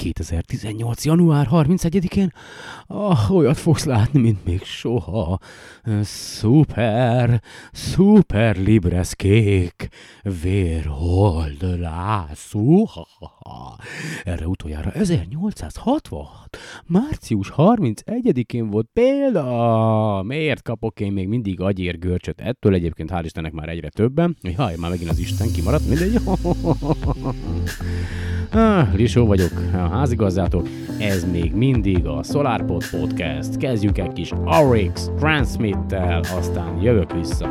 2018. január 31-én ah, olyat fogsz látni, mint még soha. Szuper, szuper libres kék, vérhold lászú. Erre utoljára 1866. Március 31-én volt példa. Miért kapok én még mindig agyérgörcsöt ettől? Egyébként hál' Istennek már egyre többen. Jaj, már megint az Isten kimaradt, mindegy. Ah, Lisó vagyok, a házigazdától. Ez még mindig a SolarPod Podcast. Kezdjük egy kis RX Transmit-tel, aztán jövök vissza.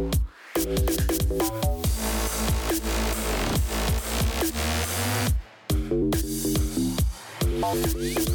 Música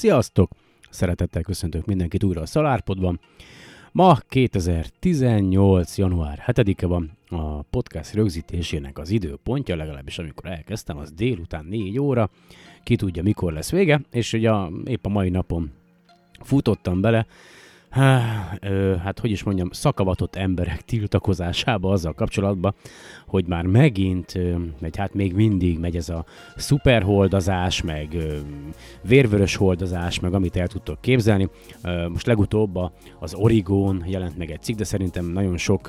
Sziasztok! Szeretettel köszöntök mindenkit újra a Szalárpodban. Ma 2018. január 7-e van, a podcast rögzítésének az időpontja, legalábbis amikor elkezdtem, az délután 4 óra, ki tudja mikor lesz vége, és ugye a, épp a mai napon futottam bele, hát hogy is mondjam, szakavatott emberek tiltakozásába azzal kapcsolatban, hogy már megint, vagy hát még mindig megy ez a szuperholdazás, meg vérvörös holdazás, meg amit el tudtok képzelni. Most legutóbb az Origon jelent meg egy cikk, de szerintem nagyon sok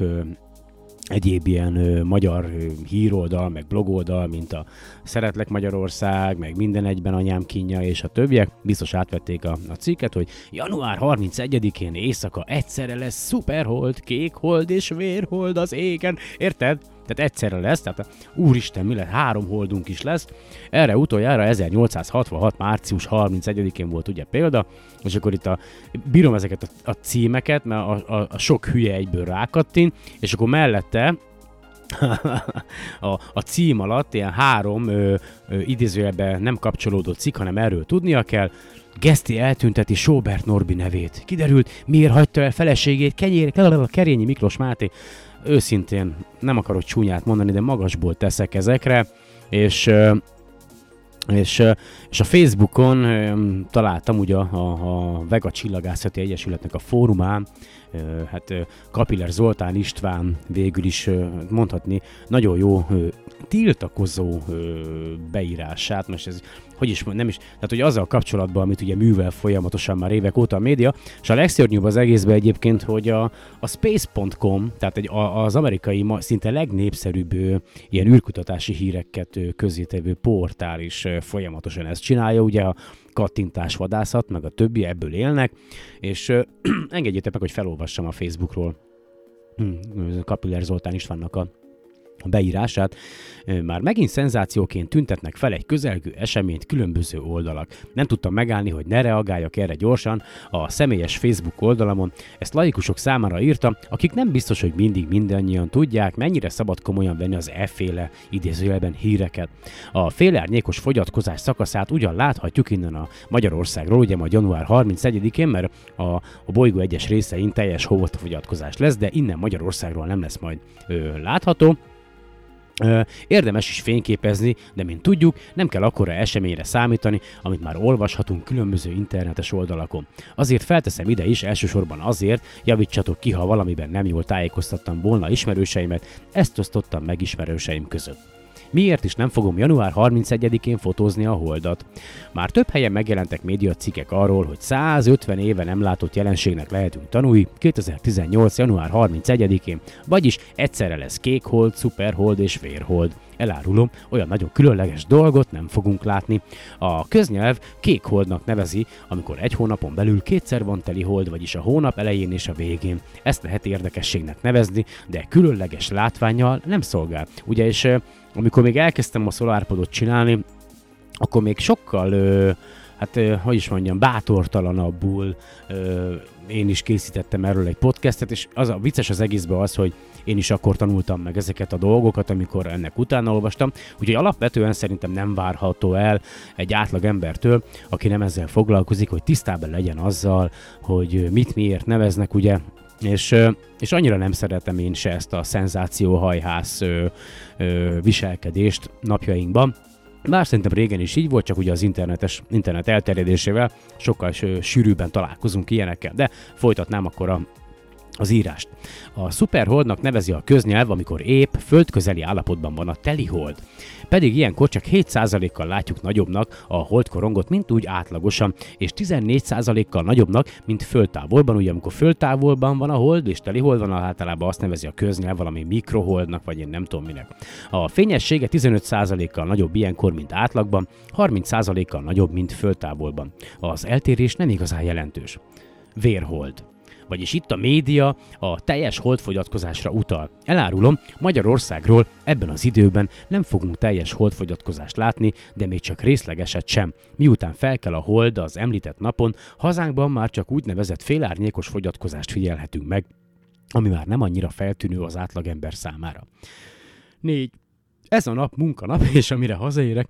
egyéb ilyen ö, magyar ö, híroldal, meg blogoldal, mint a Szeretlek Magyarország, meg minden egyben anyám kínja és a többiek, biztos átvették a, a cikket, hogy január 31-én éjszaka egyszerre lesz szuperhold, kékhold és vérhold az égen, érted? Tehát egyszerre lesz, tehát úristen, mi lesz, három holdunk is lesz. Erre utoljára 1866. március 31-én volt ugye példa, és akkor itt a, bírom ezeket a, a címeket, mert a, a, a sok hülye egyből rákattin, és akkor mellette a, a cím alatt ilyen három ö, ö, idézőjelben nem kapcsolódó cikk, hanem erről tudnia kell. Geszti eltünteti Sobert Norbi nevét. Kiderült, miért hagyta el feleségét Kenyér, Kerényi Miklós Máté őszintén nem akarok csúnyát mondani, de magasból teszek ezekre, és és, és a Facebookon találtam ugye a, a Vega Csillagászati Egyesületnek a fórumán, hát Kapiller Zoltán István végül is mondhatni nagyon jó tiltakozó beírását, most ez hogy is nem is, tehát hogy azzal kapcsolatban, amit ugye művel folyamatosan már évek óta a média, és a legszörnyűbb az egészben egyébként, hogy a, a space.com, tehát egy, a, az amerikai ma, szinte legnépszerűbb ilyen űrkutatási híreket közzétevő portál is folyamatosan ezt csinálja, ugye a kattintás vadászat, meg a többi ebből élnek, és engedjétek meg, hogy felolvassam a Facebookról. Hm, Kapiller Zoltán Istvánnak a beírását, már megint szenzációként tüntetnek fel egy közelgő eseményt különböző oldalak. Nem tudtam megállni, hogy ne reagáljak erre gyorsan a személyes Facebook oldalamon. Ezt laikusok számára írtam, akik nem biztos, hogy mindig mindannyian tudják, mennyire szabad komolyan venni az efféle idézőjelben híreket. A félárnyékos fogyatkozás szakaszát ugyan láthatjuk innen a Magyarországról, ugye majd január 31-én, mert a, a bolygó egyes részein teljes fogyatkozás lesz, de innen Magyarországról nem lesz majd ö, látható. Érdemes is fényképezni, de mint tudjuk, nem kell akkora eseményre számítani, amit már olvashatunk különböző internetes oldalakon. Azért felteszem ide is, elsősorban azért, javítsatok ki, ha valamiben nem jól tájékoztattam volna ismerőseimet, ezt osztottam meg ismerőseim között. Miért is nem fogom január 31-én fotózni a holdat? Már több helyen megjelentek média cikkek arról, hogy 150 éve nem látott jelenségnek lehetünk tanulni 2018. január 31-én, vagyis egyszerre lesz kék hold, szuperhold és vérhold. Elárulom, olyan nagyon különleges dolgot nem fogunk látni. A köznyelv kék holdnak nevezi, amikor egy hónapon belül kétszer van teli hold, vagyis a hónap elején és a végén. Ezt lehet érdekességnek nevezni, de különleges látványjal nem szolgál. Ugye, és amikor még elkezdtem a SolarPodot csinálni, akkor még sokkal, hát ö, hogy is mondjam, bátortalanabbul én is készítettem erről egy podcastet, és az a vicces az egészben az, hogy én is akkor tanultam meg ezeket a dolgokat, amikor ennek utána olvastam, úgyhogy alapvetően szerintem nem várható el egy átlag embertől, aki nem ezzel foglalkozik, hogy tisztában legyen azzal, hogy mit miért neveznek, ugye és, és annyira nem szeretem én se ezt a szenzációhajhász viselkedést napjainkban. Bár szerintem régen is így volt, csak ugye az internetes, internet elterjedésével sokkal sűrűbben találkozunk ilyenekkel, de folytatnám akkor a az írást. A szuperholdnak nevezi a köznyelv, amikor épp földközeli állapotban van a telihold. Pedig ilyenkor csak 7%-kal látjuk nagyobbnak a holdkorongot, mint úgy átlagosan, és 14%-kal nagyobbnak, mint földtávolban. Ugye amikor földtávolban van a hold, és telihold van, általában azt nevezi a köznyelv valami mikroholdnak, vagy én nem tudom minek. A fényessége 15%-kal nagyobb ilyenkor, mint átlagban, 30%-kal nagyobb, mint földtávolban. Az eltérés nem igazán jelentős. Vérhold. Vagyis itt a média a teljes holdfogyatkozásra utal. Elárulom, Magyarországról ebben az időben nem fogunk teljes holdfogyatkozást látni, de még csak részlegeset sem. Miután felkel a hold az említett napon, hazánkban már csak úgynevezett félárnyékos fogyatkozást figyelhetünk meg, ami már nem annyira feltűnő az átlagember számára. 4. Ez a nap munkanap, és amire hazaérek,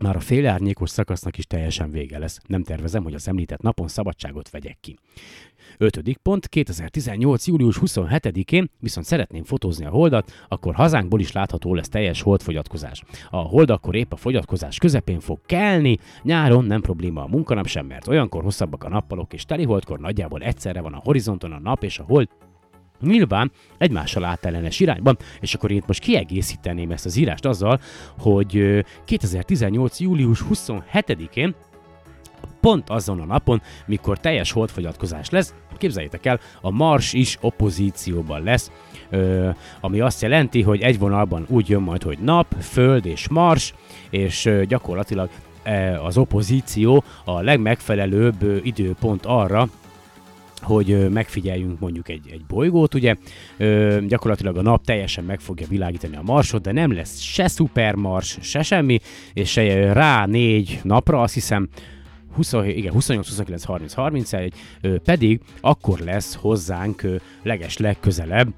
már a félárnyékos szakasznak is teljesen vége lesz. Nem tervezem, hogy az említett napon szabadságot vegyek ki. Ötödik pont, 2018. július 27-én viszont szeretném fotózni a holdat, akkor hazánkból is látható lesz teljes holdfogyatkozás. A hold akkor épp a fogyatkozás közepén fog kelni, nyáron nem probléma a munkanap sem, mert olyankor hosszabbak a nappalok, és teli holdkor nagyjából egyszerre van a horizonton a nap és a hold, Nyilván egymással átellenes irányban, és akkor én most kiegészíteném ezt az írást azzal, hogy 2018. július 27-én pont azon a napon, mikor teljes holdfogyatkozás lesz, képzeljétek el, a Mars is opozícióban lesz, ö, ami azt jelenti, hogy egy vonalban úgy jön majd, hogy nap, föld és Mars, és ö, gyakorlatilag ö, az opozíció a legmegfelelőbb időpont arra, hogy megfigyeljünk mondjuk egy, egy bolygót, ugye. Ö, gyakorlatilag a nap teljesen meg fogja világítani a marsot, de nem lesz se szupermars, se semmi, és se rá négy napra, azt hiszem 27, igen, 28, 29, 30, 31 pedig akkor lesz hozzánk leges legközelebb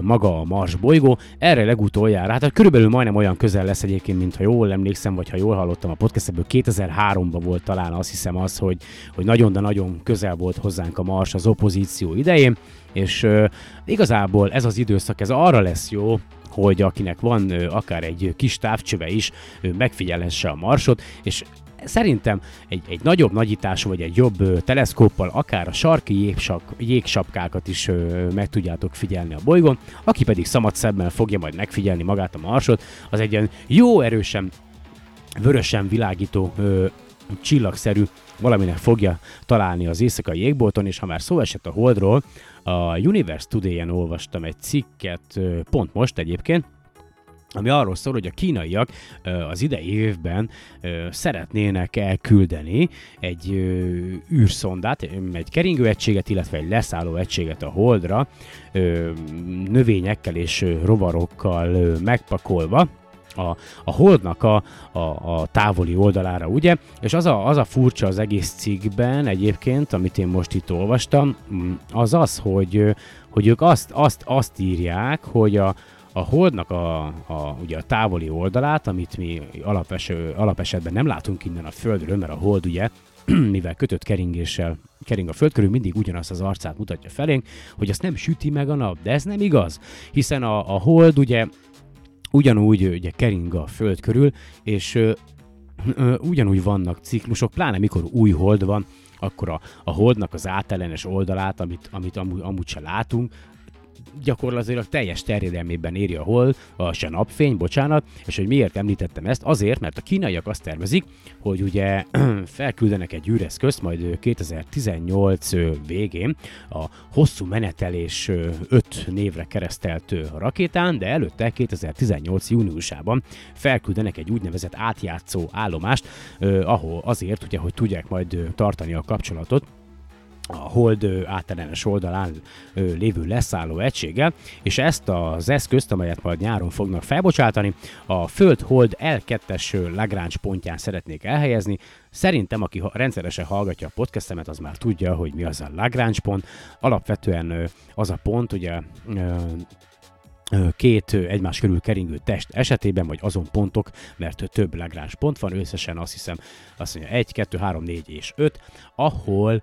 maga a Mars bolygó. Erre legutoljára, hát körülbelül majdnem olyan közel lesz egyébként, mint ha jól emlékszem, vagy ha jól hallottam a podcastből, 2003-ban volt talán azt hiszem az, hogy, hogy nagyon, de nagyon közel volt hozzánk a Mars az opozíció idején, és igazából ez az időszak, ez arra lesz jó, hogy akinek van akár egy kis távcsöve is, megfigyelhesse a marsot, és szerintem egy, egy nagyobb nagyítású vagy egy jobb ö, teleszkóppal akár a sarki jégsap, jégsapkákat is ö, meg tudjátok figyelni a bolygón, aki pedig szamat szemmel fogja majd megfigyelni magát a marsot, az egy ilyen jó erősen, vörösen világító ö, csillagszerű valaminek fogja találni az éjszakai jégbolton, és ha már szó esett a Holdról, a Universe Today-en olvastam egy cikket, pont most egyébként, ami arról szól, hogy a kínaiak az idei évben szeretnének elküldeni egy űrszondát, egy keringő egységet, illetve egy leszálló egységet a Holdra, növényekkel és rovarokkal megpakolva, a, a holdnak a, a, a távoli oldalára, ugye? És az a, az a furcsa az egész cikkben egyébként, amit én most itt olvastam, mm, az az, hogy, hogy ők azt, azt, azt írják, hogy a, a holdnak a, a, ugye a távoli oldalát, amit mi alapes, alapesetben nem látunk innen a Földről, mert a hold ugye mivel kötött keringéssel kering a föld körül, mindig ugyanazt az arcát mutatja felénk, hogy azt nem süti meg a nap, de ez nem igaz, hiszen a, a hold ugye ugyanúgy ugye kering a föld körül, és ö, ö, ugyanúgy vannak ciklusok, pláne mikor új hold van, akkor a, a holdnak az átellenes oldalát, amit, amit amúgy, amúgy se látunk, gyakorlatilag teljes terjedelmében éri a hol, a se napfény, bocsánat, és hogy miért említettem ezt? Azért, mert a kínaiak azt tervezik, hogy ugye felküldenek egy űreszközt, majd 2018 végén a hosszú menetelés 5 névre keresztelt rakétán, de előtte 2018 júniusában felküldenek egy úgynevezett átjátszó állomást, ahol azért, ugye, hogy tudják majd tartani a kapcsolatot a hold átellenes oldalán lévő leszálló egységgel, és ezt az eszközt, amelyet majd nyáron fognak felbocsátani, a Föld-Hold L2-es Lagrange pontján szeretnék elhelyezni. Szerintem, aki rendszeresen hallgatja a podcastemet, az már tudja, hogy mi az a Lagrange pont. Alapvetően az a pont, ugye két egymás körül keringő test esetében, vagy azon pontok, mert több Lagrange pont van, összesen azt hiszem, azt mondja 1, 2, 3, 4 és 5, ahol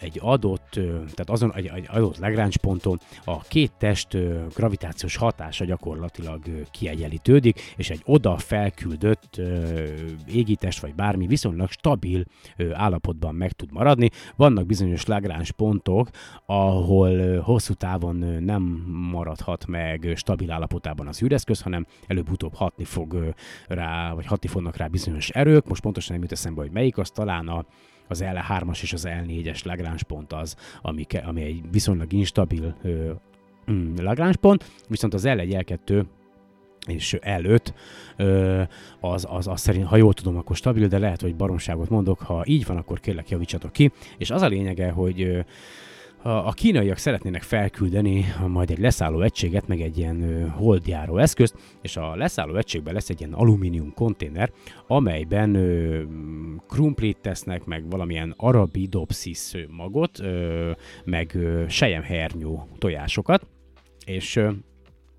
egy adott, tehát azon egy, egy adott Lagrange ponton a két test gravitációs hatása gyakorlatilag ö, kiegyenlítődik, és egy oda felküldött ö, égitest, vagy bármi viszonylag stabil állapotban meg tud maradni. Vannak bizonyos Lagrange pontok, ahol hosszú távon nem maradhat meg stabil állapotában az űreszköz, hanem előbb-utóbb hatni fog rá, vagy hatni fognak rá bizonyos erők. Most pontosan nem jut eszembe, hogy melyik az, talán a, az L3-as és az L4-es Lagrange pont az, ami, ami egy viszonylag instabil ö, mm, Lagrange pont, viszont az L1, L2 és L5, ö, az, az, az szerint, ha jól tudom, akkor stabil, de lehet, hogy baromságot mondok, ha így van, akkor kérlek javítsatok ki, és az a lényege, hogy a kínaiak szeretnének felküldeni majd egy leszálló egységet, meg egy ilyen holdjáró eszközt, és a leszálló egységben lesz egy ilyen alumínium konténer, amelyben ö, krumplit tesznek, meg valamilyen arabidopsis magot, meg ö, sejemhernyó tojásokat, és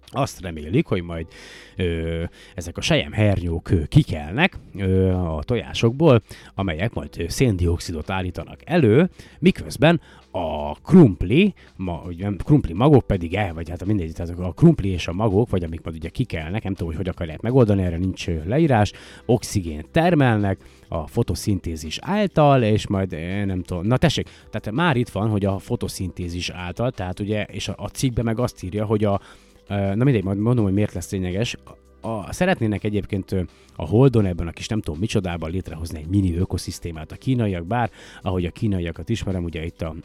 azt remélik, hogy majd ö, ezek a sejemhernyók kikelnek ö, a tojásokból, amelyek majd széndiokszidot állítanak elő, miközben a krumpli, ma, ugye, krumpli magok pedig el, vagy hát mindegy, tehát a krumpli és a magok, vagy amik majd ugye kikelnek, nem tudom, hogy hogy akarják megoldani, erre nincs leírás, oxigént termelnek a fotoszintézis által, és majd nem tudom, na tessék, tehát már itt van, hogy a fotoszintézis által, tehát ugye, és a, a cikkben meg azt írja, hogy a, na mindegy, majd mondom, hogy miért lesz lényeges, a, szeretnének egyébként a Holdon ebben a kis nem tudom micsodában létrehozni egy mini ökoszisztémát a kínaiak, bár ahogy a kínaiakat ismerem, ugye itt a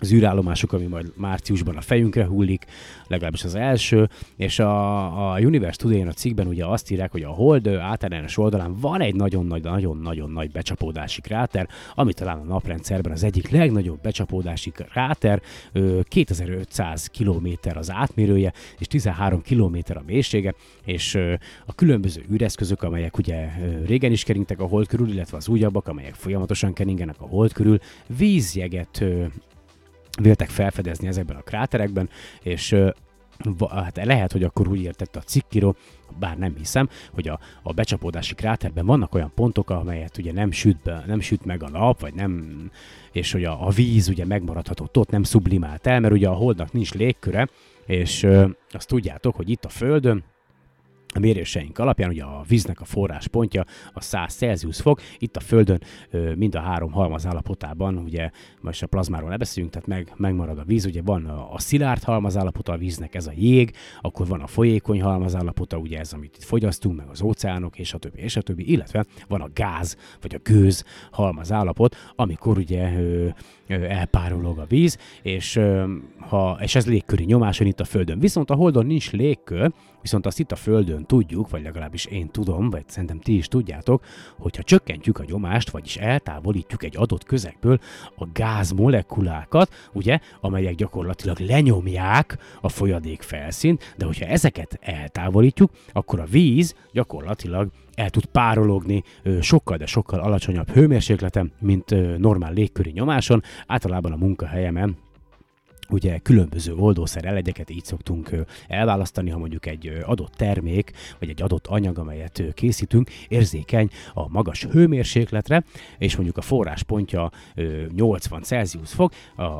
az űrállomások, ami majd márciusban a fejünkre hullik, legalábbis az első, és a, a Universe today a cikkben ugye azt írják, hogy a Hold általános oldalán van egy nagyon-nagyon-nagyon nagy becsapódási kráter, ami talán a naprendszerben az egyik legnagyobb becsapódási kráter, 2500 km az átmérője, és 13 km a mélysége, és a különböző űreszközök, amelyek ugye régen is keringtek a Hold körül, illetve az újabbak, amelyek folyamatosan keringenek a Hold körül, vízjeget véltek felfedezni ezekben a kráterekben, és hát lehet, hogy akkor úgy értette a cikkíró, bár nem hiszem, hogy a, a becsapódási kráterben vannak olyan pontok, amelyet ugye nem süt, be, nem süt meg a nap, vagy nem, és hogy a, a víz ugye megmaradhatott ott, nem sublimált el, mert ugye a holdnak nincs légköre, és ö, azt tudjátok, hogy itt a Földön a méréseink alapján ugye a víznek a forráspontja a 100 Celsius fok, itt a Földön mind a három halmaz állapotában, ugye most a plazmáról ne beszéljünk, tehát meg, megmarad a víz, ugye van a, szilárd halmaz állapota a víznek, ez a jég, akkor van a folyékony halmaz állapota, ugye ez, amit itt fogyasztunk, meg az óceánok, és a többi, és a többi, illetve van a gáz, vagy a gőz halmaz állapot, amikor ugye elpárolog a víz, és, ha, és ez légköri nyomáson itt a Földön. Viszont a Holdon nincs légkör, Viszont azt itt a Földön tudjuk, vagy legalábbis én tudom, vagy szerintem ti is tudjátok, hogyha csökkentjük a nyomást, vagyis eltávolítjuk egy adott közegből a gázmolekulákat, ugye, amelyek gyakorlatilag lenyomják a folyadék felszínt, de hogyha ezeket eltávolítjuk, akkor a víz gyakorlatilag el tud párologni sokkal, de sokkal alacsonyabb hőmérsékleten, mint normál légköri nyomáson. Általában a munkahelyemen ugye különböző oldószer elegyeket így szoktunk elválasztani, ha mondjuk egy adott termék, vagy egy adott anyag, amelyet készítünk, érzékeny a magas hőmérsékletre, és mondjuk a forráspontja 80 Celsius fok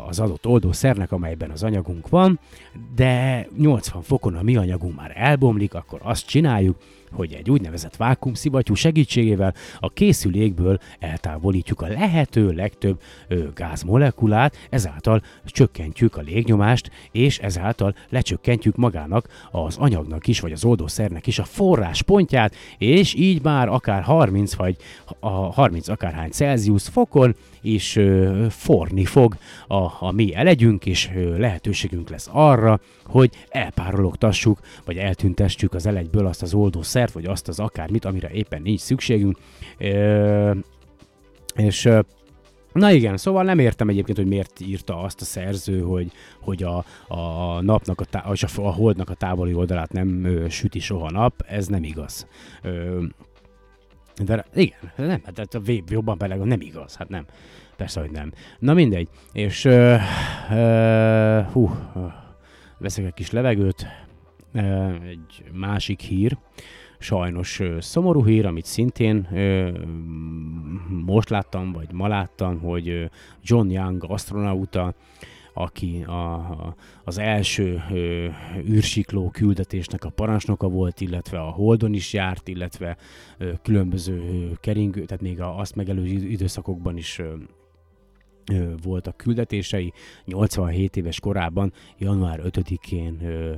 az adott oldószernek, amelyben az anyagunk van, de 80 fokon a mi anyagunk már elbomlik, akkor azt csináljuk, hogy egy úgynevezett vákumszivattyú segítségével a készülékből eltávolítjuk a lehető legtöbb gázmolekulát, ezáltal csökkentjük a légnyomást, és ezáltal lecsökkentjük magának az anyagnak is, vagy az oldószernek is a forráspontját, és így már akár 30 vagy a 30 akárhány Celsius fokon is forni fog. A, a mi elegyünk, és lehetőségünk lesz arra, hogy elpárologtassuk, vagy eltüntessük az elegyből azt az oldószert, vagy azt az akármit, amire éppen nincs szükségünk. Ö, és Na igen, szóval nem értem egyébként, hogy miért írta azt a szerző, hogy, hogy a, a napnak, a, tá- a, a holdnak a távoli oldalát nem ö, süti soha nap, ez nem igaz. Ö, de igen, nem, hát a vég jobban beleg, nem igaz, hát nem. Persze, hogy nem. Na mindegy. És uh, uh, hú, veszek egy kis levegőt. Uh, egy másik hír, sajnos szomorú hír, amit szintén most láttam, vagy ma láttam, hogy John Young astronauta aki a, az első ö, űrsikló küldetésnek a parancsnoka volt, illetve a Holdon is járt, illetve ö, különböző ö, keringő, tehát még a, azt megelőző időszakokban is ö, ö, voltak küldetései. 87 éves korában, január 5-én ö,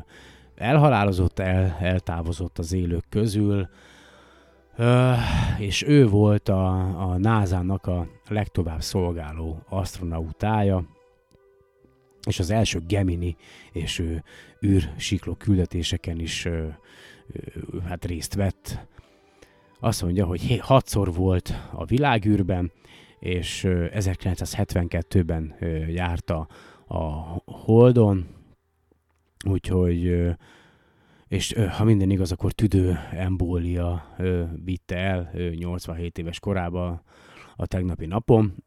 elhalálozott, el, eltávozott az élők közül, és ő volt a, a NASA-nak a legtovább szolgáló astronautája, és az első Gemini és ő, űrsikló küldetéseken is ö, ö, hát részt vett. Azt mondja, hogy hatszor volt a világűrben, és 1972-ben járta a Holdon, úgyhogy és ha minden igaz, akkor tüdő embólia vitte el 87 éves korába a tegnapi napon,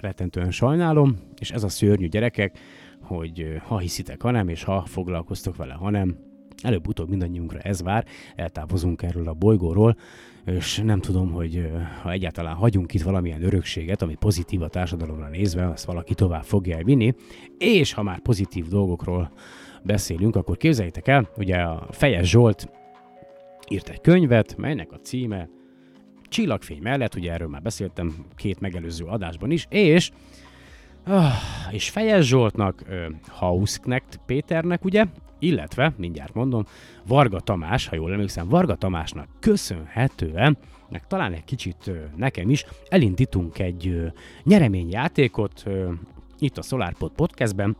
rettentően sajnálom, és ez a szörnyű gyerekek, hogy ha hiszitek, ha nem, és ha foglalkoztok vele, ha nem, előbb-utóbb mindannyiunkra ez vár, eltávozunk erről a bolygóról, és nem tudom, hogy ha egyáltalán hagyunk itt valamilyen örökséget, ami pozitív a társadalomra nézve, azt valaki tovább fogja elvinni, és ha már pozitív dolgokról beszélünk, akkor képzeljétek el, ugye a Fejes Zsolt írt egy könyvet, melynek a címe csillagfény mellett, ugye erről már beszéltem két megelőző adásban is, és ah, és Fejes Zsoltnak, Hausknecht Péternek, ugye, illetve, mindjárt mondom, Varga Tamás, ha jól emlékszem, Varga Tamásnak köszönhetően, meg talán egy kicsit nekem is, elindítunk egy nyereményjátékot, itt a SolarPod podcastben,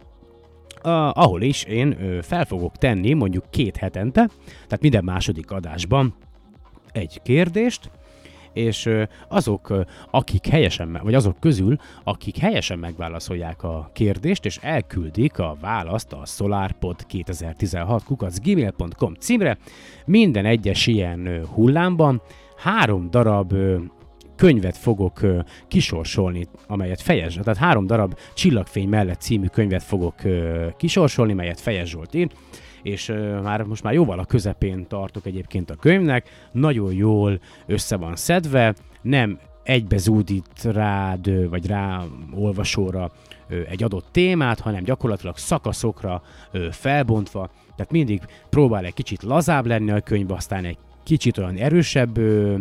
ahol is én fel fogok tenni mondjuk két hetente, tehát minden második adásban egy kérdést, és azok, akik helyesen, vagy azok közül, akik helyesen megválaszolják a kérdést, és elküldik a választ a solarpod 2016 kukacgmail.com címre, minden egyes ilyen hullámban három darab könyvet fogok kisorsolni, amelyet Fejes, tehát három darab Csillagfény mellett című könyvet fogok kisorsolni, melyet Fejes Zsolt ír, és már most már jóval a közepén tartok egyébként a könyvnek, nagyon jól össze van szedve, nem egybe zúdít rád, vagy rá olvasóra egy adott témát, hanem gyakorlatilag szakaszokra felbontva, tehát mindig próbál egy kicsit lazább lenni a könyv, aztán egy kicsit olyan erősebb, ö,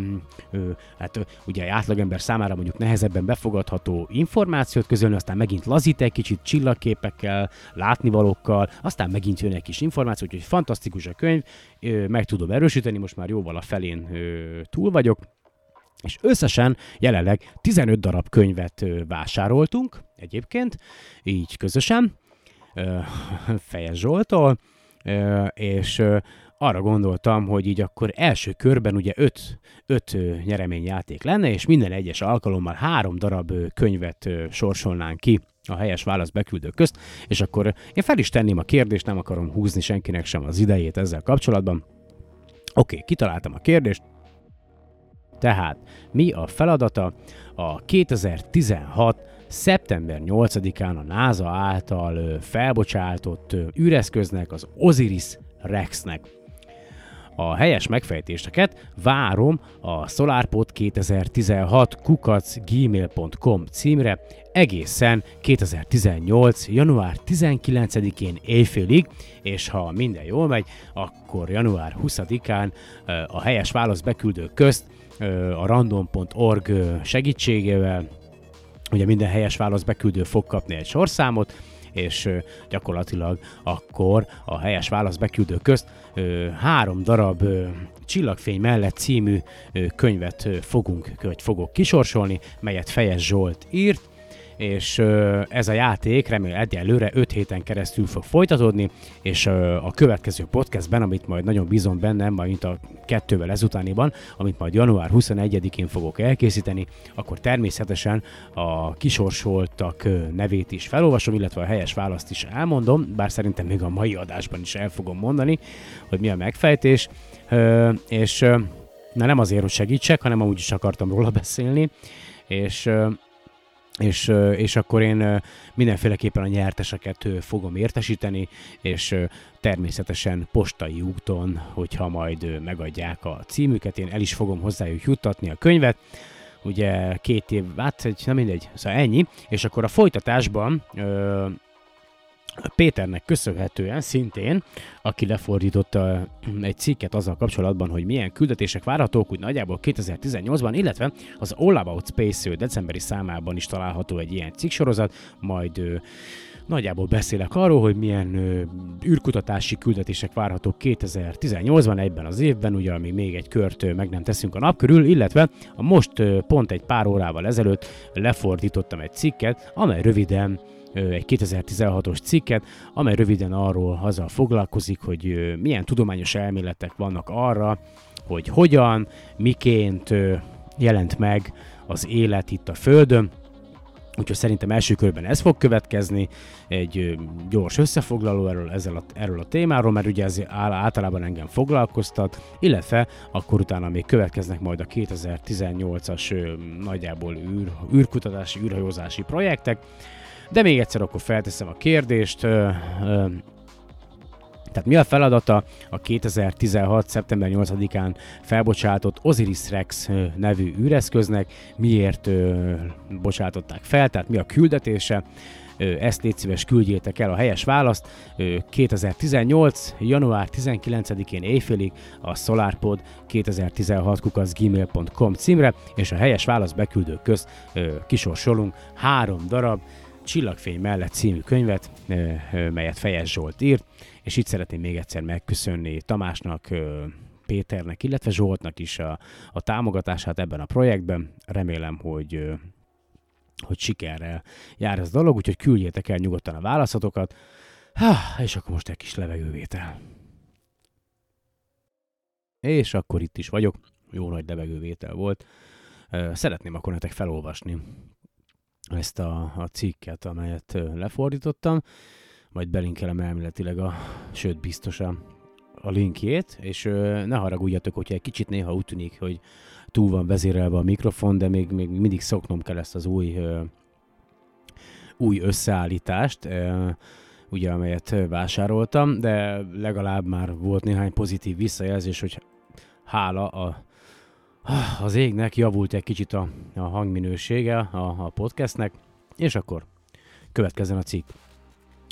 ö, hát ugye átlagember számára mondjuk nehezebben befogadható információt közölni, aztán megint lazít egy kicsit csillagképekkel, látnivalókkal, aztán megint jön egy kis információ, úgyhogy fantasztikus a könyv, ö, meg tudom erősíteni, most már jóval a felén ö, túl vagyok, és összesen jelenleg 15 darab könyvet vásároltunk egyébként, így közösen, Fejes Zsoltól, és arra gondoltam, hogy így akkor első körben ugye öt, öt nyereményjáték lenne, és minden egyes alkalommal három darab könyvet sorsolnánk ki a helyes válasz beküldők közt, és akkor én fel is tenném a kérdést, nem akarom húzni senkinek sem az idejét ezzel kapcsolatban. Oké, okay, kitaláltam a kérdést, tehát mi a feladata? A 2016 szeptember 8-án a NASA által felbocsátott űreszköznek, az Osiris Rexnek a helyes megfejtéseket várom a SolarPod 2016 kukacgmail.com címre egészen 2018. január 19-én éjfélig, és ha minden jól megy, akkor január 20-án a helyes válasz beküldők közt a random.org segítségével ugye minden helyes válasz beküldő fog kapni egy sorszámot, és gyakorlatilag akkor a helyes válasz beküldő közt három darab Csillagfény mellett című könyvet fogunk, vagy fogok kisorsolni, melyet Fejes Zsolt írt, és ez a játék remélem egyelőre 5 héten keresztül fog folytatódni, és a következő podcastben, amit majd nagyon bízom benne, majd a kettővel ezutániban, amit majd január 21-én fogok elkészíteni, akkor természetesen a kisorsoltak nevét is felolvasom, illetve a helyes választ is elmondom, bár szerintem még a mai adásban is el fogom mondani, hogy mi a megfejtés, és na nem azért, hogy segítsek, hanem amúgy is akartam róla beszélni, és és, és akkor én mindenféleképpen a nyerteseket fogom értesíteni, és természetesen postai úton, hogyha majd megadják a címüket, én el is fogom hozzájuk juttatni a könyvet, ugye két év, hát nem mindegy, szóval ennyi, és akkor a folytatásban Péternek köszönhetően szintén, aki lefordította egy cikket azzal kapcsolatban, hogy milyen küldetések várhatók, úgy nagyjából 2018-ban, illetve az All About Space decemberi számában is található egy ilyen cikksorozat, majd Nagyjából beszélek arról, hogy milyen ö, űrkutatási küldetések várhatók 2018-ban, egyben az évben, ugye, ami még egy kört ö, meg nem teszünk a nap körül, illetve a most ö, pont egy pár órával ezelőtt lefordítottam egy cikket, amely röviden egy 2016-os cikket, amely röviden arról haza foglalkozik, hogy milyen tudományos elméletek vannak arra, hogy hogyan, miként jelent meg az élet itt a Földön, Úgyhogy szerintem első körben ez fog következni, egy gyors összefoglaló erről, ezzel a, erről a témáról, mert ugye ez általában engem foglalkoztat, illetve akkor utána még következnek majd a 2018-as nagyjából űr, űrkutatási, űrhajózási projektek, de még egyszer akkor felteszem a kérdést. Tehát mi a feladata a 2016. szeptember 8-án felbocsátott Osiris Rex nevű űreszköznek, miért bocsátották fel, tehát mi a küldetése, ezt légy szíves küldjétek el a helyes választ. 2018. január 19-én éjfélig a SolarPod 2016 kukaszgmail.com címre, és a helyes válasz beküldők közt kisorsolunk három darab Csillagfény mellett című könyvet, melyet Fejes Zsolt írt, és itt szeretném még egyszer megköszönni Tamásnak, Péternek, illetve Zsoltnak is a, a támogatását ebben a projektben. Remélem, hogy hogy sikerrel jár ez a dolog, úgyhogy küldjétek el nyugodtan a válaszatokat. Há, és akkor most egy kis levegővétel. És akkor itt is vagyok. Jó nagy levegővétel volt. Szeretném akkor nektek felolvasni ezt a, a cikket, amelyet lefordítottam, majd belinkelem elméletileg a, sőt biztosan a linkjét, és ne haragudjatok, hogyha egy kicsit néha úgy tűnik, hogy túl van vezérelve a mikrofon, de még, még mindig szoknom kell ezt az új, új összeállítást, ugye, amelyet vásároltam, de legalább már volt néhány pozitív visszajelzés, hogy hála a, az égnek javult egy kicsit a, a hangminősége a, a podcastnek, és akkor következzen a cikk.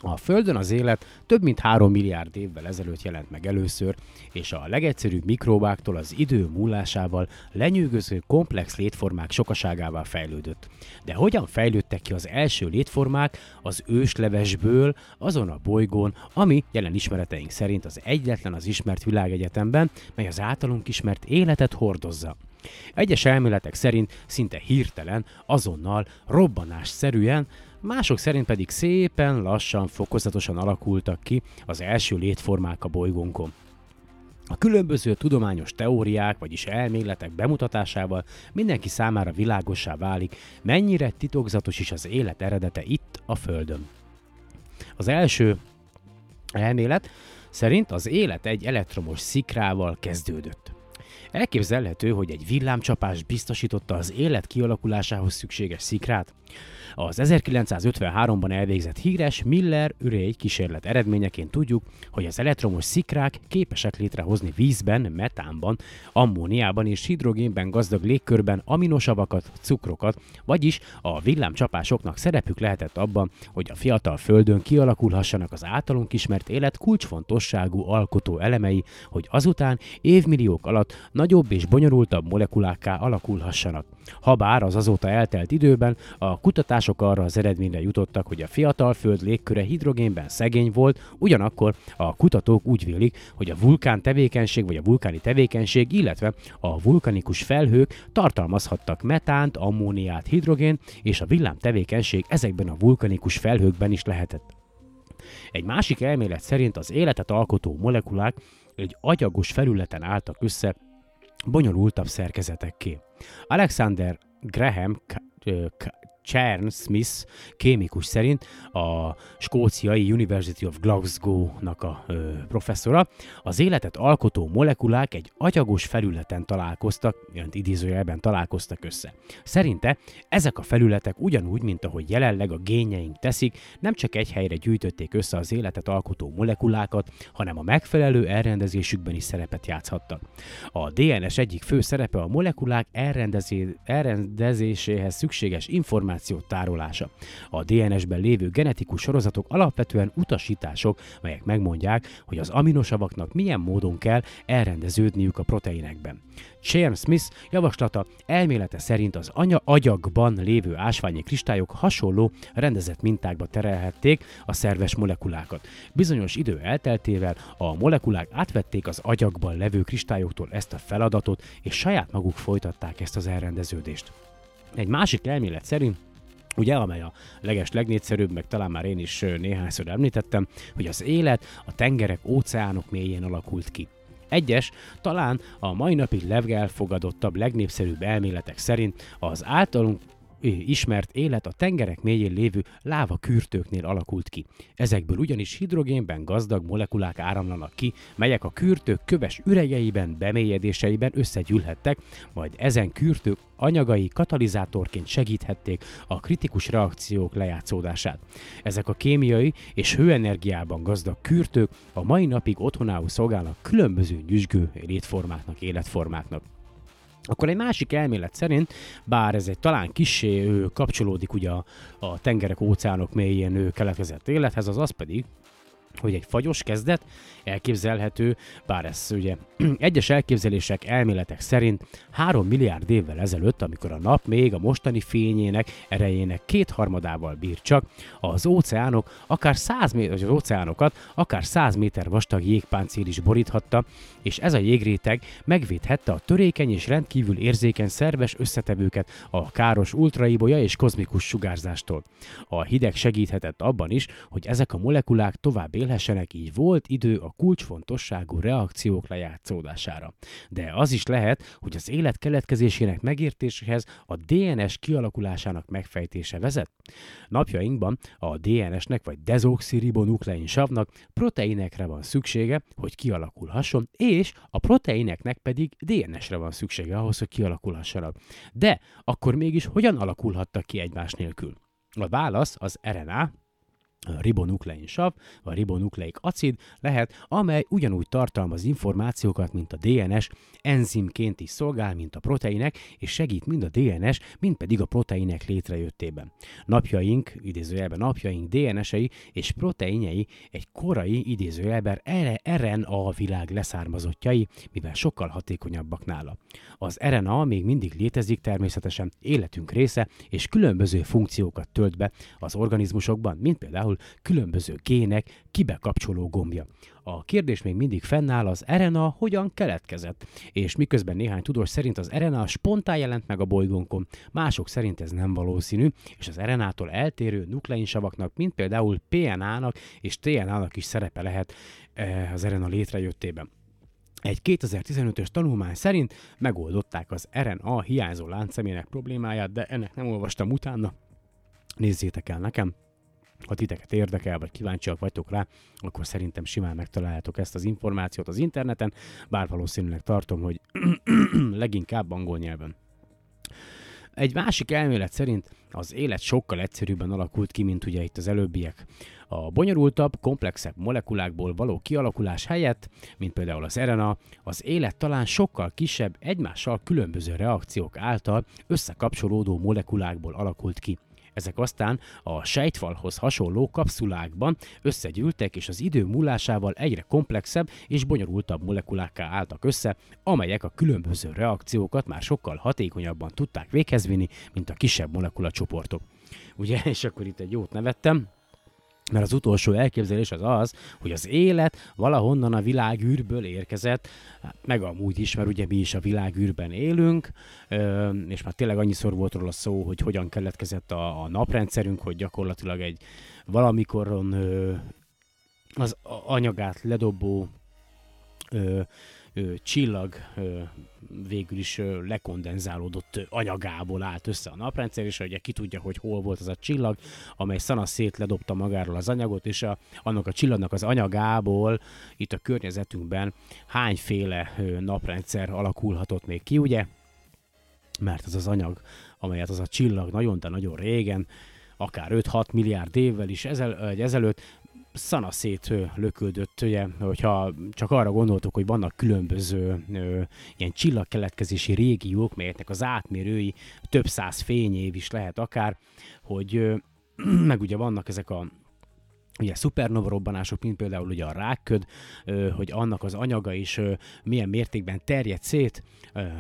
A Földön az élet több mint 3 milliárd évvel ezelőtt jelent meg először, és a legegyszerűbb mikróbáktól az idő múlásával lenyűgöző komplex létformák sokaságává fejlődött. De hogyan fejlődtek ki az első létformák az őslevesből azon a bolygón, ami jelen ismereteink szerint az egyetlen az ismert világegyetemben, mely az általunk ismert életet hordozza? Egyes elméletek szerint szinte hirtelen, azonnal, robbanásszerűen mások szerint pedig szépen, lassan, fokozatosan alakultak ki az első létformák a bolygónkon. A különböző tudományos teóriák, vagyis elméletek bemutatásával mindenki számára világossá válik, mennyire titokzatos is az élet eredete itt a Földön. Az első elmélet szerint az élet egy elektromos szikrával kezdődött. Elképzelhető, hogy egy villámcsapás biztosította az élet kialakulásához szükséges szikrát. Az 1953-ban elvégzett híres Miller-Urey kísérlet eredményeként tudjuk, hogy az elektromos szikrák képesek létrehozni vízben, metánban, ammóniában és hidrogénben gazdag légkörben aminosavakat, cukrokat, vagyis a villámcsapásoknak szerepük lehetett abban, hogy a fiatal földön kialakulhassanak az általunk ismert élet kulcsfontosságú alkotó elemei, hogy azután évmilliók alatt nagyobb és bonyolultabb molekulákká alakulhassanak. Habár az azóta eltelt időben a kutatások arra az eredményre jutottak, hogy a fiatal föld légköre hidrogénben szegény volt, ugyanakkor a kutatók úgy vélik, hogy a vulkán tevékenység vagy a vulkáni tevékenység, illetve a vulkanikus felhők tartalmazhattak metánt, ammóniát, hidrogén, és a villám tevékenység ezekben a vulkanikus felhőkben is lehetett. Egy másik elmélet szerint az életet alkotó molekulák egy agyagos felületen álltak össze bonyolultabb szerkezetekké. Alexander Graham Chern Smith kémikus szerint a skóciai University of Glasgow-nak a ö, professzora, az életet alkotó molekulák egy agyagos felületen találkoztak, ilyen idézőjelben találkoztak össze. Szerinte ezek a felületek ugyanúgy, mint ahogy jelenleg a génjeink teszik, nem csak egy helyre gyűjtötték össze az életet alkotó molekulákat, hanem a megfelelő elrendezésükben is szerepet játszhattak. A DNS egyik fő szerepe a molekulák elrendezéséhez szükséges információ információ tárolása. A DNS-ben lévő genetikus sorozatok alapvetően utasítások, melyek megmondják, hogy az aminosavaknak milyen módon kell elrendeződniük a proteinekben. Sharon Smith javaslata elmélete szerint az anya agyagban lévő ásványi kristályok hasonló rendezett mintákba terelhették a szerves molekulákat. Bizonyos idő elteltével a molekulák átvették az agyagban levő kristályoktól ezt a feladatot, és saját maguk folytatták ezt az elrendeződést. Egy másik elmélet szerint ugye, amely a leges legnépszerűbb, meg talán már én is néhányszor említettem, hogy az élet a tengerek, óceánok mélyén alakult ki. Egyes, talán a mai napig legelfogadottabb, legnépszerűbb elméletek szerint az általunk ismert élet a tengerek mélyén lévő láva kürtőknél alakult ki. Ezekből ugyanis hidrogénben gazdag molekulák áramlanak ki, melyek a kürtők köves üregeiben, bemélyedéseiben összegyűlhettek, majd ezen kürtők anyagai katalizátorként segíthették a kritikus reakciók lejátszódását. Ezek a kémiai és hőenergiában gazdag kürtők a mai napig otthonául szolgálnak különböző nyüzsgő létformáknak, életformáknak. Akkor egy másik elmélet szerint, bár ez egy talán kissé kapcsolódik ugye a, a tengerek, óceánok mélyén keletkezett élethez, az az pedig, hogy egy fagyos kezdet elképzelhető, bár ez ugye egyes elképzelések, elméletek szerint 3 milliárd évvel ezelőtt, amikor a nap még a mostani fényének, erejének kétharmadával bír csak, az óceánok akár 100 méter, az óceánokat akár 100 méter vastag jégpáncél is boríthatta, és ez a jégréteg megvédhette a törékeny és rendkívül érzékeny szerves összetevőket a káros ultraibolya és kozmikus sugárzástól. A hideg segíthetett abban is, hogy ezek a molekulák tovább élhessenek, így volt idő a kulcsfontosságú reakciók lejátszódására. De az is lehet, hogy az élet keletkezésének megértéséhez a DNS kialakulásának megfejtése vezet. Napjainkban a DNS-nek vagy dezoxiribonuklein savnak proteinekre van szüksége, hogy kialakulhasson, és a proteineknek pedig DNS-re van szüksége ahhoz, hogy kialakulhassanak. De akkor mégis hogyan alakulhattak ki egymás nélkül? A válasz az RNA, ribonuklein sav, vagy ribonukleik acid lehet, amely ugyanúgy tartalmaz információkat, mint a DNS, enzimként is szolgál, mint a proteinek, és segít mind a DNS, mind pedig a proteinek létrejöttében. Napjaink, idézőjelben napjaink DNS-ei és proteinjei egy korai, idézőjelben RNA világ leszármazottjai, mivel sokkal hatékonyabbak nála. Az RNA még mindig létezik természetesen, életünk része, és különböző funkciókat tölt be az organizmusokban, mint például különböző gének kibekapcsoló gombja. A kérdés még mindig fennáll, az RNA hogyan keletkezett, és miközben néhány tudós szerint az RNA spontán jelent meg a bolygónkon, mások szerint ez nem valószínű, és az RNA-tól eltérő nukleinsavaknak, mint például PNA-nak és TNA-nak is szerepe lehet eh, az RNA létrejöttében. Egy 2015-ös tanulmány szerint megoldották az RNA hiányzó láncszemének problémáját, de ennek nem olvastam utána. Nézzétek el nekem, ha titeket érdekel, vagy kíváncsiak vagytok rá, akkor szerintem simán megtaláljátok ezt az információt az interneten, bár valószínűleg tartom, hogy leginkább angol nyelven. Egy másik elmélet szerint az élet sokkal egyszerűbben alakult ki, mint ugye itt az előbbiek. A bonyolultabb, komplexebb molekulákból való kialakulás helyett, mint például az RNA, az élet talán sokkal kisebb, egymással különböző reakciók által összekapcsolódó molekulákból alakult ki. Ezek aztán a sejtfalhoz hasonló kapszulákban összegyűltek, és az idő múlásával egyre komplexebb és bonyolultabb molekulákká álltak össze, amelyek a különböző reakciókat már sokkal hatékonyabban tudták véghez vinni, mint a kisebb molekulacsoportok. Ugye, és akkor itt egy jót nevettem, mert az utolsó elképzelés az az, hogy az élet valahonnan a világűrből érkezett, meg amúgy is, mert ugye mi is a világűrben élünk, és már tényleg annyiszor volt róla szó, hogy hogyan keletkezett a, a naprendszerünk, hogy gyakorlatilag egy valamikoron az anyagát ledobó ö, csillag ö, végül is lekondenzálódott anyagából állt össze a naprendszer, és ugye ki tudja, hogy hol volt az a csillag, amely szét ledobta magáról az anyagot, és a, annak a csillagnak az anyagából itt a környezetünkben hányféle naprendszer alakulhatott még ki, ugye? Mert az az anyag, amelyet az a csillag nagyon, de nagyon régen, akár 5-6 milliárd évvel is ezel, ezelőtt szanaszét löködött, ugye, hogyha csak arra gondoltok, hogy vannak különböző ö, ilyen csillagkeletkezési régiók, melyeknek az átmérői több száz fényév is lehet akár, hogy ö, meg ugye vannak ezek a ugye szupernova robbanások, mint például ugye a rákköd, hogy annak az anyaga is milyen mértékben terjed szét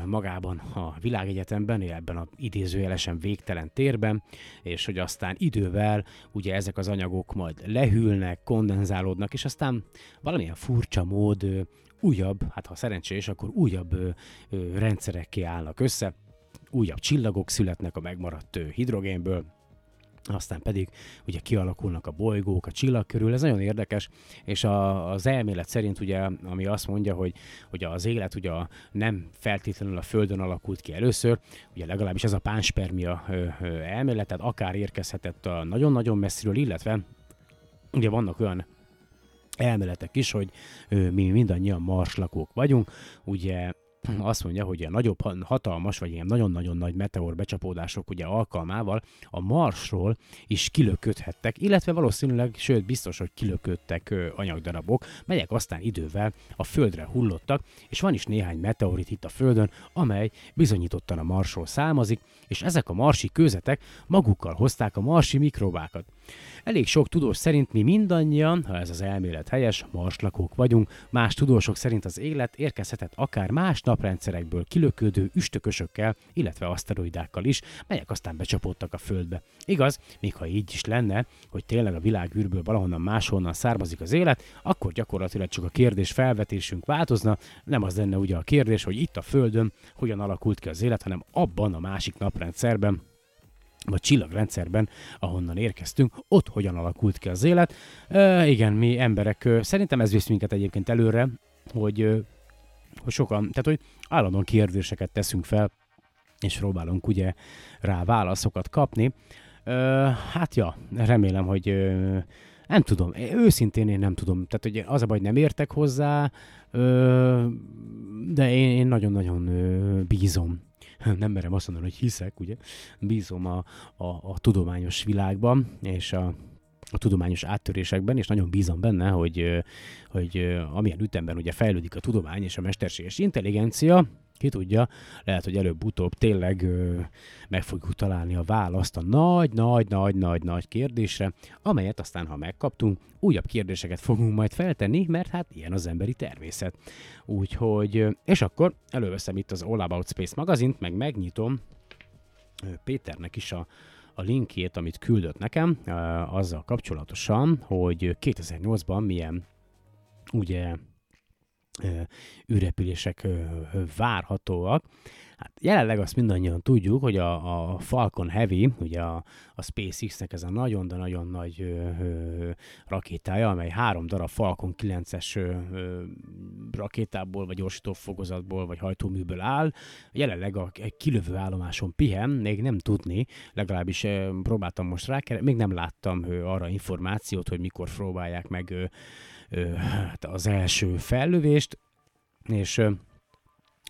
magában a világegyetemben, ebben a idézőjelesen végtelen térben, és hogy aztán idővel ugye ezek az anyagok majd lehűlnek, kondenzálódnak, és aztán valamilyen furcsa mód újabb, hát ha szerencsés, akkor újabb rendszerekké állnak össze, újabb csillagok születnek a megmaradt hidrogénből, aztán pedig ugye kialakulnak a bolygók a csillag körül, ez nagyon érdekes, és a, az elmélet szerint ugye, ami azt mondja, hogy, hogy az élet ugye nem feltétlenül a Földön alakult ki először, ugye legalábbis ez a pánspermia elmélet, tehát akár érkezhetett a nagyon-nagyon messziről, illetve ugye vannak olyan elméletek is, hogy mi mindannyian marslakók vagyunk, ugye azt mondja, hogy a nagyobb, hatalmas, vagy ilyen nagyon-nagyon nagy meteor becsapódások ugye alkalmával a Marsról is kilöködhettek, illetve valószínűleg, sőt biztos, hogy kilöködtek anyagdarabok, melyek aztán idővel a Földre hullottak, és van is néhány meteorit itt a Földön, amely bizonyítottan a Marsról származik, és ezek a marsi kőzetek magukkal hozták a marsi mikrobákat. Elég sok tudós szerint mi mindannyian, ha ez az elmélet helyes, marslakók vagyunk, más tudósok szerint az élet érkezhetett akár más naprendszerekből kilöködő üstökösökkel, illetve aszteroidákkal is, melyek aztán becsapódtak a Földbe. Igaz, még ha így is lenne, hogy tényleg a világűrből valahonnan máshonnan származik az élet, akkor gyakorlatilag csak a kérdés felvetésünk változna, nem az lenne ugye a kérdés, hogy itt a Földön hogyan alakult ki az élet, hanem abban a másik naprendszerben, vagy csillagrendszerben, ahonnan érkeztünk, ott hogyan alakult ki az élet. E, igen, mi emberek, szerintem ez visz minket egyébként előre, hogy, hogy sokan, tehát hogy állandóan kérdéseket teszünk fel, és próbálunk ugye rá válaszokat kapni. Ö, hát ja, remélem, hogy nem tudom, őszintén én nem tudom. Tehát hogy az a baj, nem értek hozzá, de én, én nagyon-nagyon bízom nem merem azt mondani, hogy hiszek, ugye, bízom a, a, a tudományos világban, és a, a tudományos áttörésekben, és nagyon bízom benne, hogy, hogy amilyen ütemben ugye fejlődik a tudomány és a mesterséges intelligencia, ki tudja, lehet, hogy előbb-utóbb tényleg ö, meg fogjuk találni a választ a nagy, nagy, nagy, nagy, nagy kérdésre, amelyet aztán, ha megkaptunk, újabb kérdéseket fogunk majd feltenni, mert hát ilyen az emberi természet. Úgyhogy, és akkor előveszem itt az All About Space magazint, meg megnyitom Péternek is a, a linkjét, amit küldött nekem, azzal kapcsolatosan, hogy 2008-ban milyen ugye űrrepülések várhatóak. Hát jelenleg azt mindannyian tudjuk, hogy a, a Falcon Heavy, ugye a, a SpaceX-nek ez a nagyon, de nagyon nagy ö, ö, rakétája, amely három darab Falcon 9-es ö, ö, rakétából, vagy gyorsító fokozatból, vagy hajtóműből áll. Jelenleg a kilövő állomáson pihen, még nem tudni, legalábbis ö, próbáltam most rá, még nem láttam ö, arra információt, hogy mikor próbálják meg ö, az első fellövést, és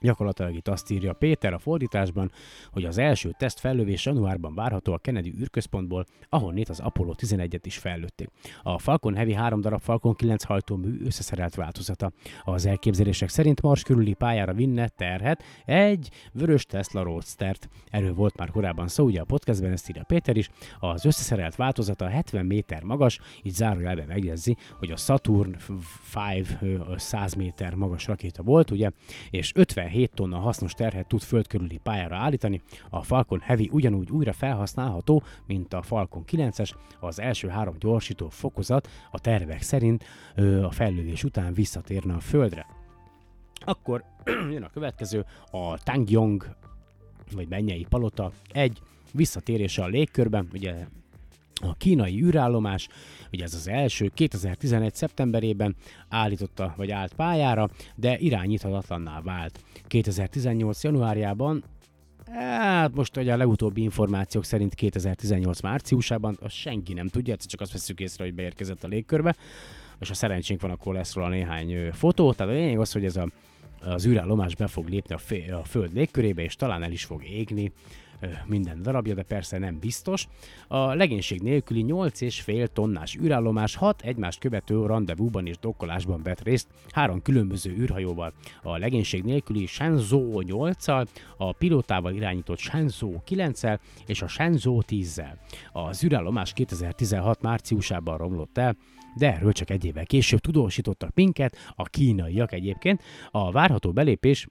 Gyakorlatilag itt azt írja Péter a fordításban, hogy az első teszt fellövés januárban várható a Kennedy űrközpontból, ahonnét az Apollo 11-et is fellőtték. A Falcon Heavy három darab Falcon 9 hajtómű összeszerelt változata. Az elképzelések szerint Mars körüli pályára vinne terhet egy vörös Tesla Roadstert. Erről volt már korábban szó, ugye a podcastben ezt írja Péter is. Az összeszerelt változata 70 méter magas, így zárójelben megjegyzi, hogy a Saturn 5 100 méter magas rakéta volt, ugye, és 50 57 tonna hasznos terhet tud föld körüli pályára állítani, a Falcon Heavy ugyanúgy újra felhasználható, mint a Falcon 9-es, az első három gyorsító fokozat a tervek szerint a fellövés után visszatérne a földre. Akkor jön a következő, a Tangyong, vagy Mennyei Palota, egy visszatérése a légkörben, ugye a kínai űrállomás, ugye ez az első, 2011. szeptemberében állította, vagy állt pályára, de irányíthatatlanná vált. 2018. januárjában Hát most hogy a legutóbbi információk szerint 2018 márciusában, azt senki nem tudja, csak azt veszük észre, hogy beérkezett a légkörbe, és a szerencsénk van, akkor lesz róla néhány fotó. Tehát a lényeg az, hogy ez a, az űrállomás be fog lépni a, fé, a Föld légkörébe, és talán el is fog égni minden darabja, de persze nem biztos. A legénység nélküli 8,5 tonnás űrállomás 6 egymást követő rendezvúban és dokkolásban vett részt három különböző űrhajóval. A legénység nélküli Shenzhou 8-al, a pilótával irányított Shenzhou 9-el és a Shenzhou 10-zel. Az űrállomás 2016 márciusában romlott el, de erről csak egy évvel később tudósítottak minket, a kínaiak egyébként. A várható belépés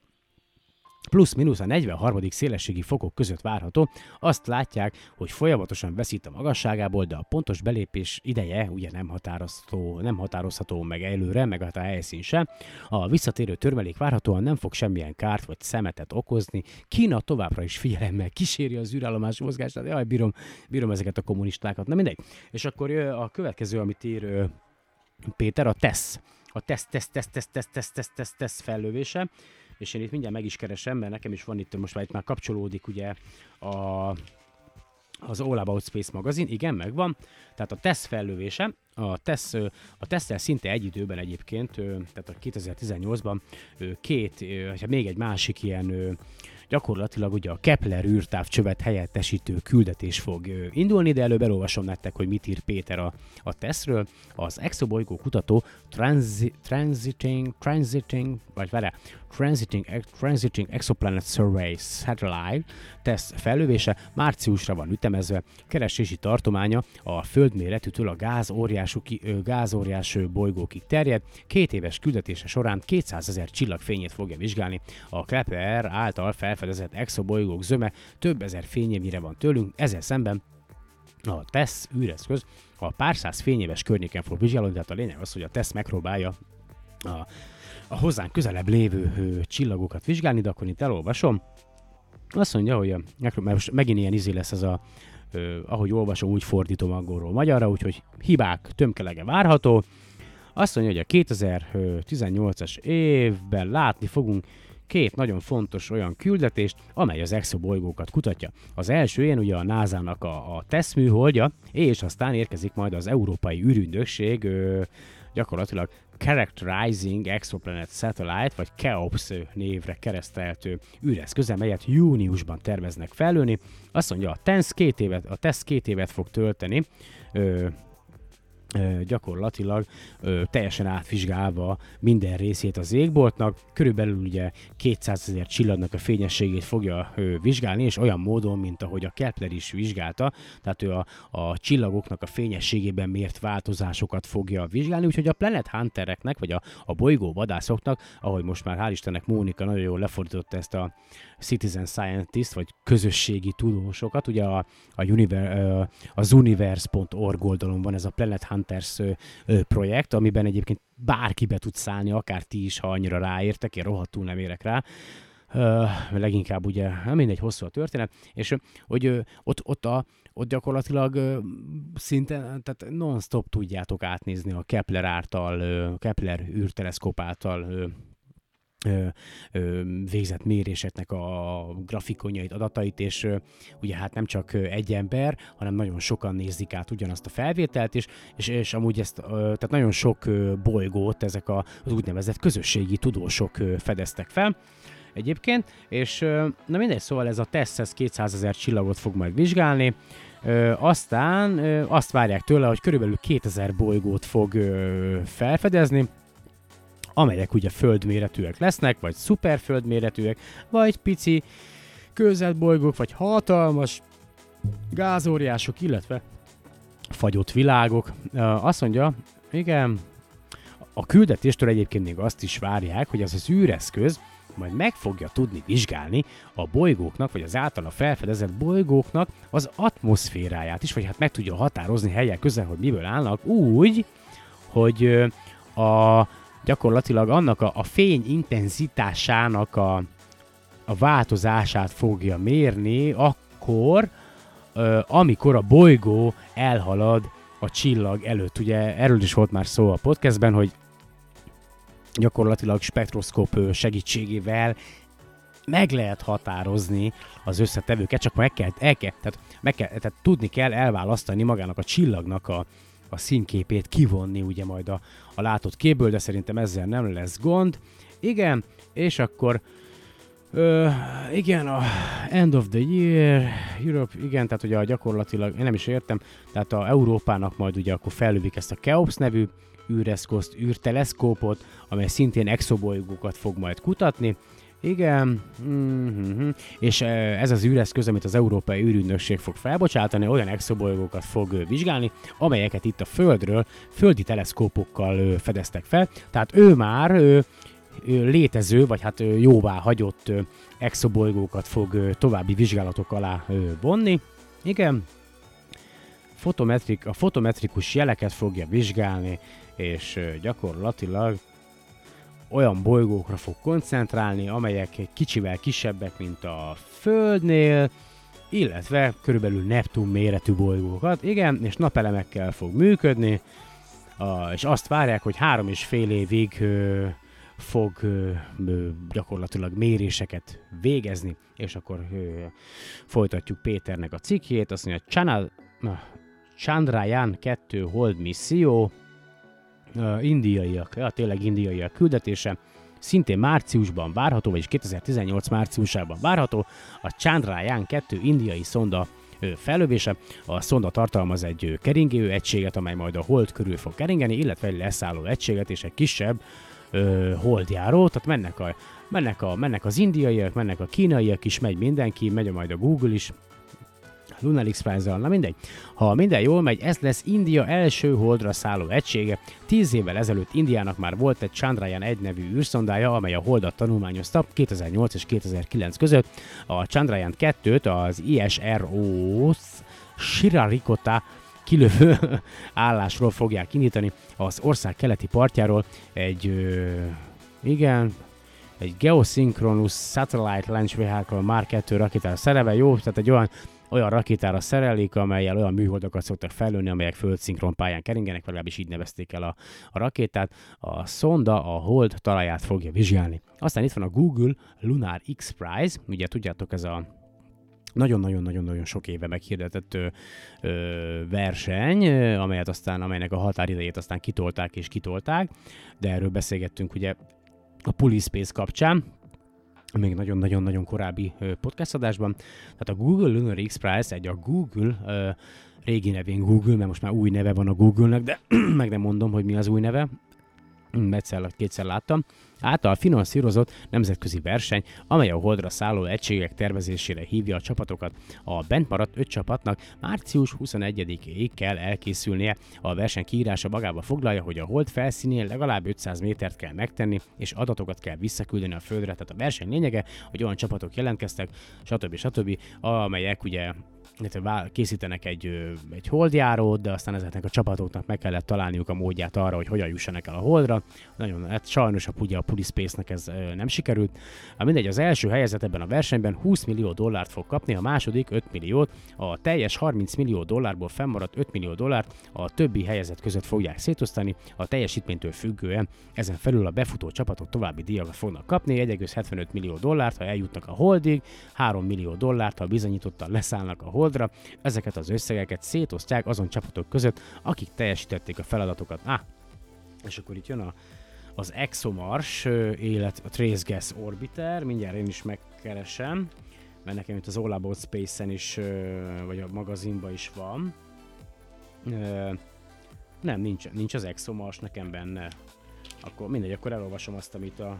plusz-minusz a 43. szélességi fokok között várható, azt látják, hogy folyamatosan veszít a magasságából, de a pontos belépés ideje ugye nem határozható, nem határozható meg előre, meg hát a helyszín sem. A visszatérő törmelék várhatóan nem fog semmilyen kárt vagy szemetet okozni. Kína továbbra is figyelemmel kíséri az űrállomás mozgását. Jaj, bírom, bírom ezeket a kommunistákat. Na mindegy. És akkor a következő, amit ír Péter, a TESZ. A TESZ, TESZ, TESZ, TESZ, TESZ, TESZ, TESZ, TESZ, TESZ fellövése és én itt mindjárt meg is keresem, mert nekem is van itt, most már itt már kapcsolódik ugye a, az All About Space magazin, igen, megvan. Tehát a TESZ fellövése, a TESZ, a tesz szinte egy időben egyébként, tehát a 2018-ban két, hát még egy másik ilyen gyakorlatilag ugye a Kepler űrtávcsövet helyettesítő küldetés fog indulni, de előbb elolvasom nektek, hogy mit ír Péter a, a teszről. Az exobolygó kutató transi, transiting, transiting, vagy vele, Transiting, Transiting Exoplanet Survey Satellite teszt fellövése márciusra van ütemezve. Keresési tartománya a földméretűtől a gázóriású, gázóriás bolygókig terjed. Két éves küldetése során 200 ezer csillagfényét fogja vizsgálni. A Kepler által felfedezett exobolygók zöme több ezer fényévnyire van tőlünk, ezzel szemben a TESZ űreszköz a pár száz fényéves környéken fog vizsgálódni, tehát a lényeg az, hogy a TESZ megpróbálja a, a hozzánk közelebb lévő ö, csillagokat vizsgálni, de akkor itt elolvasom. Azt mondja, hogy a, most megint ilyen izé lesz ez a, ö, ahogy olvasom, úgy fordítom angolról magyarra, úgyhogy hibák tömkelege várható. Azt mondja, hogy a 2018-as évben látni fogunk két nagyon fontos olyan küldetést, amely az exobolygókat kutatja. Az első ilyen ugye a NASA-nak a, a TESS műholdja, és aztán érkezik majd az Európai űrügynökség gyakorlatilag Characterizing Exoplanet Satellite, vagy KEOPS névre kereszteltő űreszköze, melyet júniusban terveznek felülni. Azt mondja, a TESS két évet, a TESS két évet fog tölteni, gyakorlatilag ö, teljesen átvizsgálva minden részét az égboltnak, körülbelül ugye 200 ezer csillagnak a fényességét fogja ö, vizsgálni, és olyan módon, mint ahogy a Kepler is vizsgálta, tehát ő a, a csillagoknak a fényességében mért változásokat fogja vizsgálni, úgyhogy a Planet Huntereknek, vagy a, a bolygó vadászoknak, ahogy most már hál' Istennek Mónika nagyon jól lefordította ezt a citizen scientist, vagy közösségi tudósokat, ugye a, a univer, az universe.org oldalon van ez a Planet Hunters projekt, amiben egyébként bárki be tud szállni, akár ti is, ha annyira ráértek, én rohadtul nem érek rá. Leginkább ugye, nem mindegy, hosszú a történet, és hogy ott, ott, a, ott gyakorlatilag szinte, tehát non-stop tudjátok átnézni a Kepler által, Kepler űrteleszkóp által ö, végzett méréseknek a grafikonjait, adatait, és ugye hát nem csak egy ember, hanem nagyon sokan nézik át ugyanazt a felvételt, és, és, és amúgy ezt, tehát nagyon sok bolygót ezek a, az úgynevezett közösségi tudósok fedeztek fel egyébként, és na mindegy, szóval ez a TESS 200 ezer csillagot fog majd vizsgálni, aztán azt várják tőle, hogy körülbelül 2000 bolygót fog felfedezni, amelyek ugye földméretűek lesznek, vagy szuperföldméretűek, vagy pici közelbolygók, vagy hatalmas gázóriások, illetve fagyott világok. Azt mondja, igen, a küldetéstől egyébként még azt is várják, hogy az az űreszköz majd meg fogja tudni vizsgálni a bolygóknak, vagy az általa felfedezett bolygóknak az atmoszféráját is, vagy hát meg tudja határozni helyek közel, hogy miből állnak, úgy, hogy a gyakorlatilag annak a, a fény intenzitásának a, a változását fogja mérni akkor, amikor a bolygó elhalad a csillag előtt. Ugye erről is volt már szó a podcastben, hogy gyakorlatilag spektroszkóp segítségével meg lehet határozni az összetevőket, csak meg kell, el kell, tehát, meg kell, tehát tudni kell elválasztani magának a csillagnak a, a színképét kivonni ugye majd a, a látott képből, de szerintem ezzel nem lesz gond. Igen, és akkor Ö, igen, a End of the Year, Europe, igen, tehát ugye a gyakorlatilag, én nem is értem, tehát a Európának majd ugye akkor fellövik ezt a Keops nevű űreszközt, űrteleszkópot, amely szintén exobolygókat fog majd kutatni, igen, mm-hmm. és ez az űreszköz, amit az Európai űrügynökség fog felbocsátani, olyan exobolygókat fog vizsgálni, amelyeket itt a Földről földi teleszkópokkal fedeztek fel. Tehát ő már ő, létező, vagy hát jóvá hagyott exobolygókat fog további vizsgálatok alá vonni. Igen, fotometrik, a fotometrikus jeleket fogja vizsgálni, és gyakorlatilag olyan bolygókra fog koncentrálni, amelyek kicsivel kisebbek, mint a Földnél, illetve körülbelül Neptun méretű bolygókat, igen, és napelemekkel fog működni, és azt várják, hogy három és fél évig fog gyakorlatilag méréseket végezni, és akkor folytatjuk Péternek a cikkét, azt mondja, Chana, Chandrayaan 2 Hold misszió, indiaiak, ja, tényleg indiaiak küldetése, szintén márciusban várható, vagyis 2018 márciusában várható, a Chandrayaan 2 indiai szonda fellövése. A szonda tartalmaz egy keringő egységet, amely majd a hold körül fog keringeni, illetve egy leszálló egységet és egy kisebb ö, holdjáró, tehát mennek a mennek, a, mennek az indiaiak, mennek a kínaiak is, megy mindenki, megy majd a Google is, Lunar x na mindegy. Ha minden jól megy, ez lesz India első holdra szálló egysége. Tíz évvel ezelőtt Indiának már volt egy Chandrayaan 1 nevű űrszondája, amely a holdat tanulmányozta 2008 és 2009 között. A Chandrayaan 2-t az ISRO Shirarikota kilövő állásról fogják indítani az ország keleti partjáról egy, ö, igen, egy Geosynchronous Satellite Launch Vehicle Mark 2 rakétára szerelve, jó, tehát egy olyan olyan rakétára szerelik, amelyel olyan műholdakat szoktak felülni, amelyek földszinkron pályán keringenek, legalábbis így nevezték el a, a rakétát. A szonda a hold talaját fogja vizsgálni. Aztán itt van a Google Lunar X Prize, ugye tudjátok ez a nagyon-nagyon-nagyon-nagyon sok éve meghirdetett ö, ö, verseny, amelyet aztán, amelynek a határidejét aztán kitolták és kitolták, de erről beszélgettünk ugye a Pulispace kapcsán, még nagyon-nagyon-nagyon korábbi podcast adásban. Tehát a Google Lunar X Prize egy a Google régi nevén Google, mert most már új neve van a Google-nek, de meg nem mondom, hogy mi az új neve egyszer, kétszer láttam, által finanszírozott nemzetközi verseny, amely a holdra szálló egységek tervezésére hívja a csapatokat. A bent maradt öt csapatnak március 21-ig kell elkészülnie. A verseny kiírása magába foglalja, hogy a hold felszínén legalább 500 métert kell megtenni, és adatokat kell visszaküldeni a földre. Tehát a verseny lényege, hogy olyan csapatok jelentkeztek, stb. stb., amelyek ugye készítenek egy, egy holdjárót, de aztán ezeknek a csapatoknak meg kellett találniuk a módját arra, hogy hogyan jussanak el a holdra. Nagyon, hát sajnos a, ugye a Pulispace-nek ez nem sikerült. A mindegy, az első helyezett ebben a versenyben 20 millió dollárt fog kapni, a második 5 milliót, a teljes 30 millió dollárból fennmaradt 5 millió dollárt a többi helyezett között fogják szétosztani, a teljesítménytől függően ezen felül a befutó csapatok további díjakat fognak kapni, 1,75 millió dollárt, ha eljutnak a holdig, 3 millió dollárt, ha bizonyítottan leszállnak a hold Holdra, ezeket az összegeket szétosztják azon csapatok között, akik teljesítették a feladatokat. Ah, és akkor itt jön a, az ExoMars élet, a Trace Gas Orbiter, mindjárt én is megkeresem, mert nekem itt az All About Space-en is, vagy a magazinban is van. Nem, nincs, nincs az ExoMars nekem benne. Akkor mindegy, akkor elolvasom azt, amit a,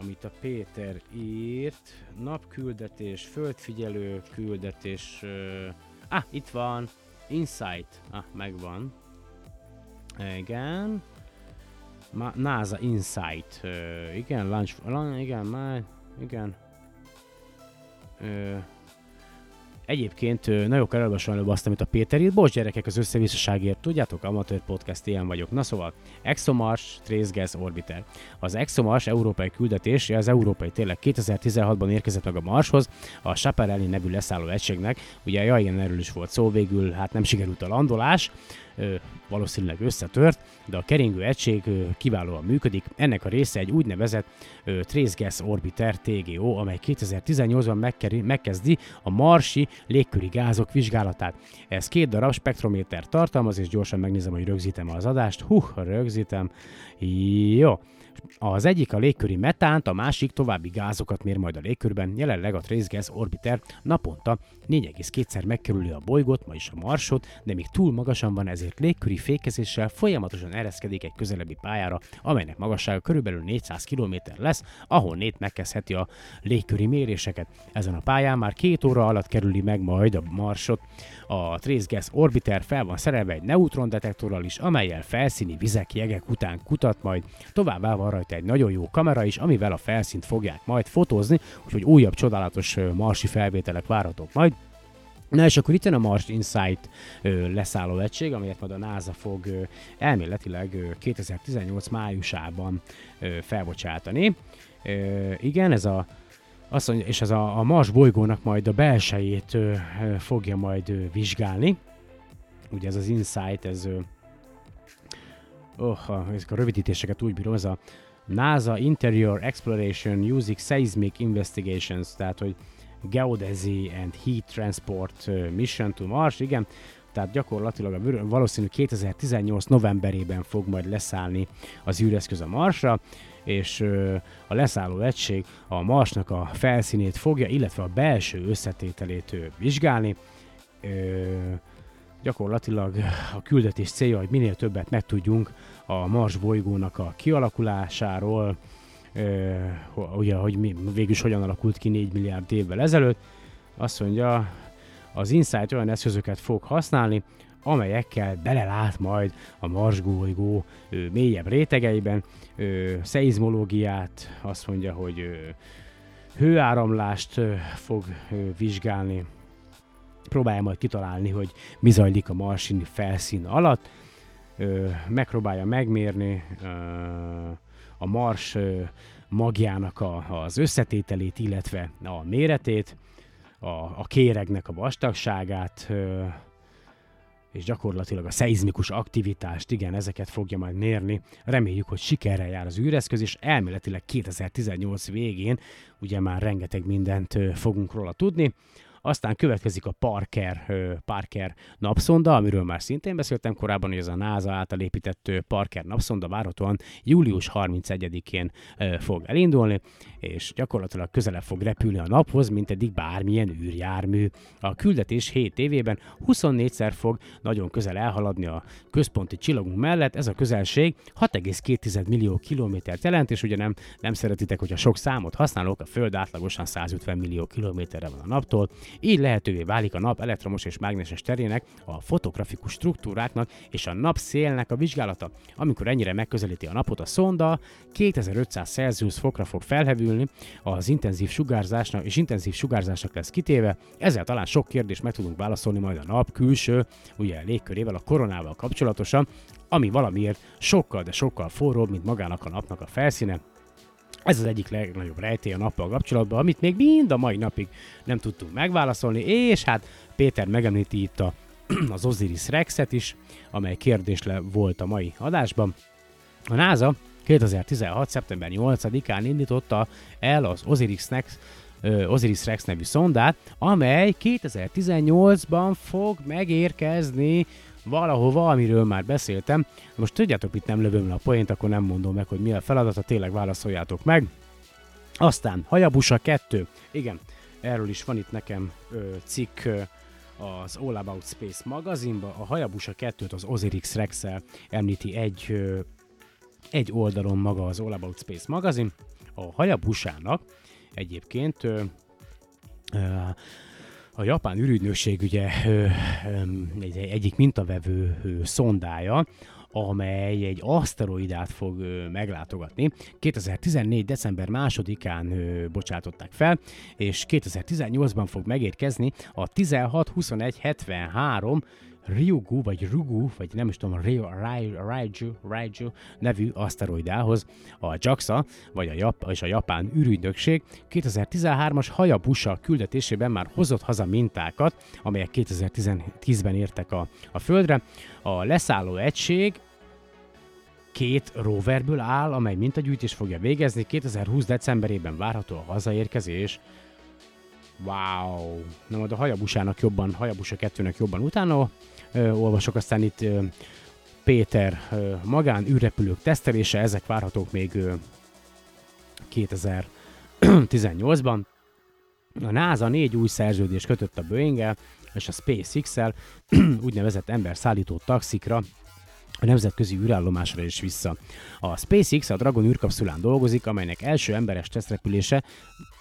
amit a Péter írt. Napküldetés, földfigyelő küldetés. Uh, ah, itt van. Insight. Ah, megvan. Igen. Ma, NASA Insight. Uh, igen, launch, launch igen, már, igen. Uh, Egyébként nagyon kell elolvasom előbb azt, amit a Péter írt. Bocs gyerekek az összevisszaságért, tudjátok, amatőr podcast ilyen vagyok. Na szóval, ExoMars Trace Orbiter. Az ExoMars európai küldetés, az európai tényleg 2016-ban érkezett meg a Marshoz, a Chaparelli nevű leszálló egységnek. Ugye, ja igen, erről is volt szó, végül hát nem sikerült a landolás, valószínűleg összetört, de a keringő egység kiválóan működik. Ennek a része egy úgynevezett Trace Gas Orbiter TGO, amely 2018-ban megkezdi a marsi légköri gázok vizsgálatát. Ez két darab spektrométer tartalmaz, és gyorsan megnézem, hogy rögzítem az adást. Hú, rögzítem. Jó. Az egyik a légköri metánt, a másik további gázokat mér majd a légkörben. Jelenleg a Trace Orbiter naponta 4,2-szer megkerüli a bolygót, vagyis a Marsot, de még túl magasan van, ezért légköri fékezéssel folyamatosan ereszkedik egy közelebbi pályára, amelynek magassága körülbelül 400 km lesz, ahol nét megkezdheti a légköri méréseket. Ezen a pályán már két óra alatt kerüli meg majd a Marsot. A Trace Orbiter fel van szerelve egy neutrondetektorral is, amelyel felszíni vizek, jegek után kutat majd, továbbá van rajta egy nagyon jó kamera is, amivel a felszínt fogják majd fotózni, úgyhogy újabb csodálatos marsi felvételek várhatók majd. Na és akkor itt jön a Mars Insight ö, leszálló egység, amelyet majd a NASA fog ö, elméletileg ö, 2018 májusában ö, felbocsátani. Ö, igen, ez a azt mondja, és ez a, a Mars bolygónak majd a belsejét ö, ö, fogja majd ö, vizsgálni. Ugye ez az Insight, ez ö, oh, ezek a rövidítéseket úgy bírom, ez a NASA Interior Exploration Using Seismic Investigations, tehát hogy Geodesy and Heat Transport Mission to Mars, igen, tehát gyakorlatilag a valószínű 2018 novemberében fog majd leszállni az űreszköz a Marsra, és a leszálló egység a Marsnak a felszínét fogja, illetve a belső összetételét vizsgálni. Gyakorlatilag a küldetés célja, hogy minél többet megtudjunk a Mars bolygónak a kialakulásáról, ugye, hogy mi, végülis hogyan alakult ki 4 milliárd évvel ezelőtt. Azt mondja, az Insight olyan eszközöket fog használni, amelyekkel belelát majd a marsgolygó mélyebb rétegeiben, ö, szeizmológiát, azt mondja, hogy hőáramlást fog vizsgálni, próbálja majd kitalálni, hogy mi zajlik a marsini felszín alatt, ö, megpróbálja megmérni ö, a mars ö, magjának a, az összetételét, illetve a méretét, a, a kéregnek a vastagságát, ö, és gyakorlatilag a szeizmikus aktivitást, igen, ezeket fogja majd mérni. Reméljük, hogy sikerrel jár az űreszköz, és elméletileg 2018 végén ugye már rengeteg mindent fogunk róla tudni. Aztán következik a Parker, Parker napszonda, amiről már szintén beszéltem korábban, hogy ez a NASA által épített Parker napszonda várhatóan július 31-én fog elindulni, és gyakorlatilag közelebb fog repülni a naphoz, mint eddig bármilyen űrjármű. A küldetés 7 évében 24-szer fog nagyon közel elhaladni a központi csillagunk mellett. Ez a közelség 6,2 millió kilométert jelent, és ugye nem, nem szeretitek, hogyha sok számot használok, a Föld átlagosan 150 millió kilométerre van a naptól, így lehetővé válik a nap elektromos és mágneses terének, a fotografikus struktúráknak és a napszélnek a vizsgálata. Amikor ennyire megközelíti a napot a szonda, 2500 Celsius fokra fog felhevülni, az intenzív sugárzásnak és intenzív sugárzásnak lesz kitéve, ezzel talán sok kérdést meg tudunk válaszolni majd a nap külső, ugye légkörével, a koronával kapcsolatosan, ami valamiért sokkal, de sokkal forróbb, mint magának a napnak a felszíne, ez az egyik legnagyobb rejtély a nappal kapcsolatban, amit még mind a mai napig nem tudtunk megválaszolni, és hát Péter megemlíti itt a, az Osiris Rexet is, amely kérdés le volt a mai adásban. A NASA 2016. szeptember 8-án indította el az Osiris Rex, Osiris Rex nevű szondát, amely 2018-ban fog megérkezni valahova, amiről már beszéltem. Most tudjátok, itt nem lövöm le a poént, akkor nem mondom meg, hogy mi a feladata, tényleg válaszoljátok meg. Aztán Hayabusa 2. Igen, erről is van itt nekem ö, cikk ö, az All About Space magazinban. A Hayabusa 2-t az Osiris rex említi egy, ö, egy oldalon maga az All About Space magazin. A Hayabusának egyébként ö, ö, a japán ürügynökség ugye egy, egyik mintavevő szondája, amely egy aszteroidát fog meglátogatni. 2014. december 2-án ö, bocsátották fel, és 2018-ban fog megérkezni a 162173 Ryugu, vagy Rugu, vagy nem is tudom, Raiju, Raiju nevű aszteroidához a JAXA, vagy a Jap- és a japán űrügynökség 2013-as Hayabusa küldetésében már hozott haza mintákat, amelyek 2010-ben értek a, a Földre. A leszálló egység két roverből áll, amely mintagyűjtés fogja végezni. 2020. decemberében várható a hazaérkezés. Wow! Na majd a Hayabusának jobban, Hayabusa 2-nek jobban utána olvasok, aztán itt Péter magán űrrepülők tesztelése, ezek várhatók még ö, 2018-ban. A NASA négy új szerződést kötött a boeing és a SpaceX-el úgynevezett emberszállító taxikra a nemzetközi űrállomásra is vissza. A SpaceX a Dragon űrkapszulán dolgozik, amelynek első emberes tesztrepülése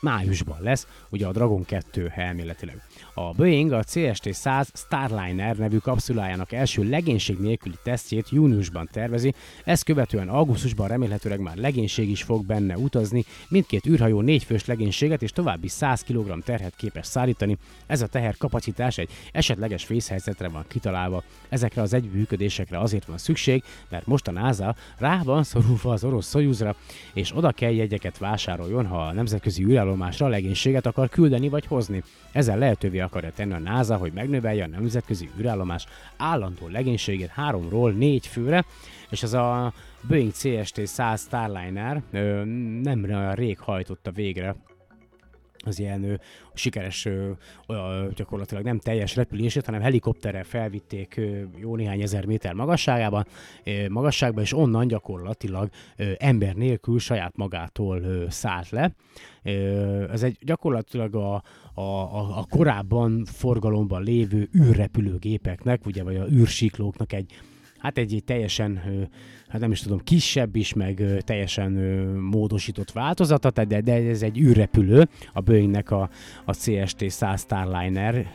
májusban lesz, ugye a Dragon 2 elméletileg. A Boeing a CST-100 Starliner nevű kapszulájának első legénység nélküli tesztjét júniusban tervezi, ezt követően augusztusban remélhetőleg már legénység is fog benne utazni, mindkét űrhajó négyfős legénységet és további 100 kg terhet képes szállítani, ez a teher kapacitás egy esetleges vészhelyzetre van kitalálva. Ezekre az egyműködésekre azért van szükség, mert most a NASA rá van szorulva az orosz Szojuzra, és oda kell jegyeket vásároljon, ha a nemzetközi űrállomásra legénységet akar küldeni vagy hozni. Ezzel lehetővé akarja tenni a NASA, hogy megnövelje a nemzetközi űrállomás állandó legénységét háromról négy főre, és ez a Boeing CST-100 Starliner nem rég hajtotta végre az ilyen ö, sikeres, ö, ö, gyakorlatilag nem teljes repülését, hanem helikopterrel felvitték ö, jó néhány ezer méter magasságában, ö, magasságban, és onnan gyakorlatilag ö, ember nélkül saját magától ö, szállt le. Ö, ez egy gyakorlatilag a, a, a, a korábban forgalomban lévő űrrepülőgépeknek, ugye, vagy a űrsiklóknak egy hát egy, egy teljesen, hát nem is tudom, kisebb is, meg teljesen módosított változata, de, de ez egy űrrepülő, a Boeingnek a, a CST-100 Starliner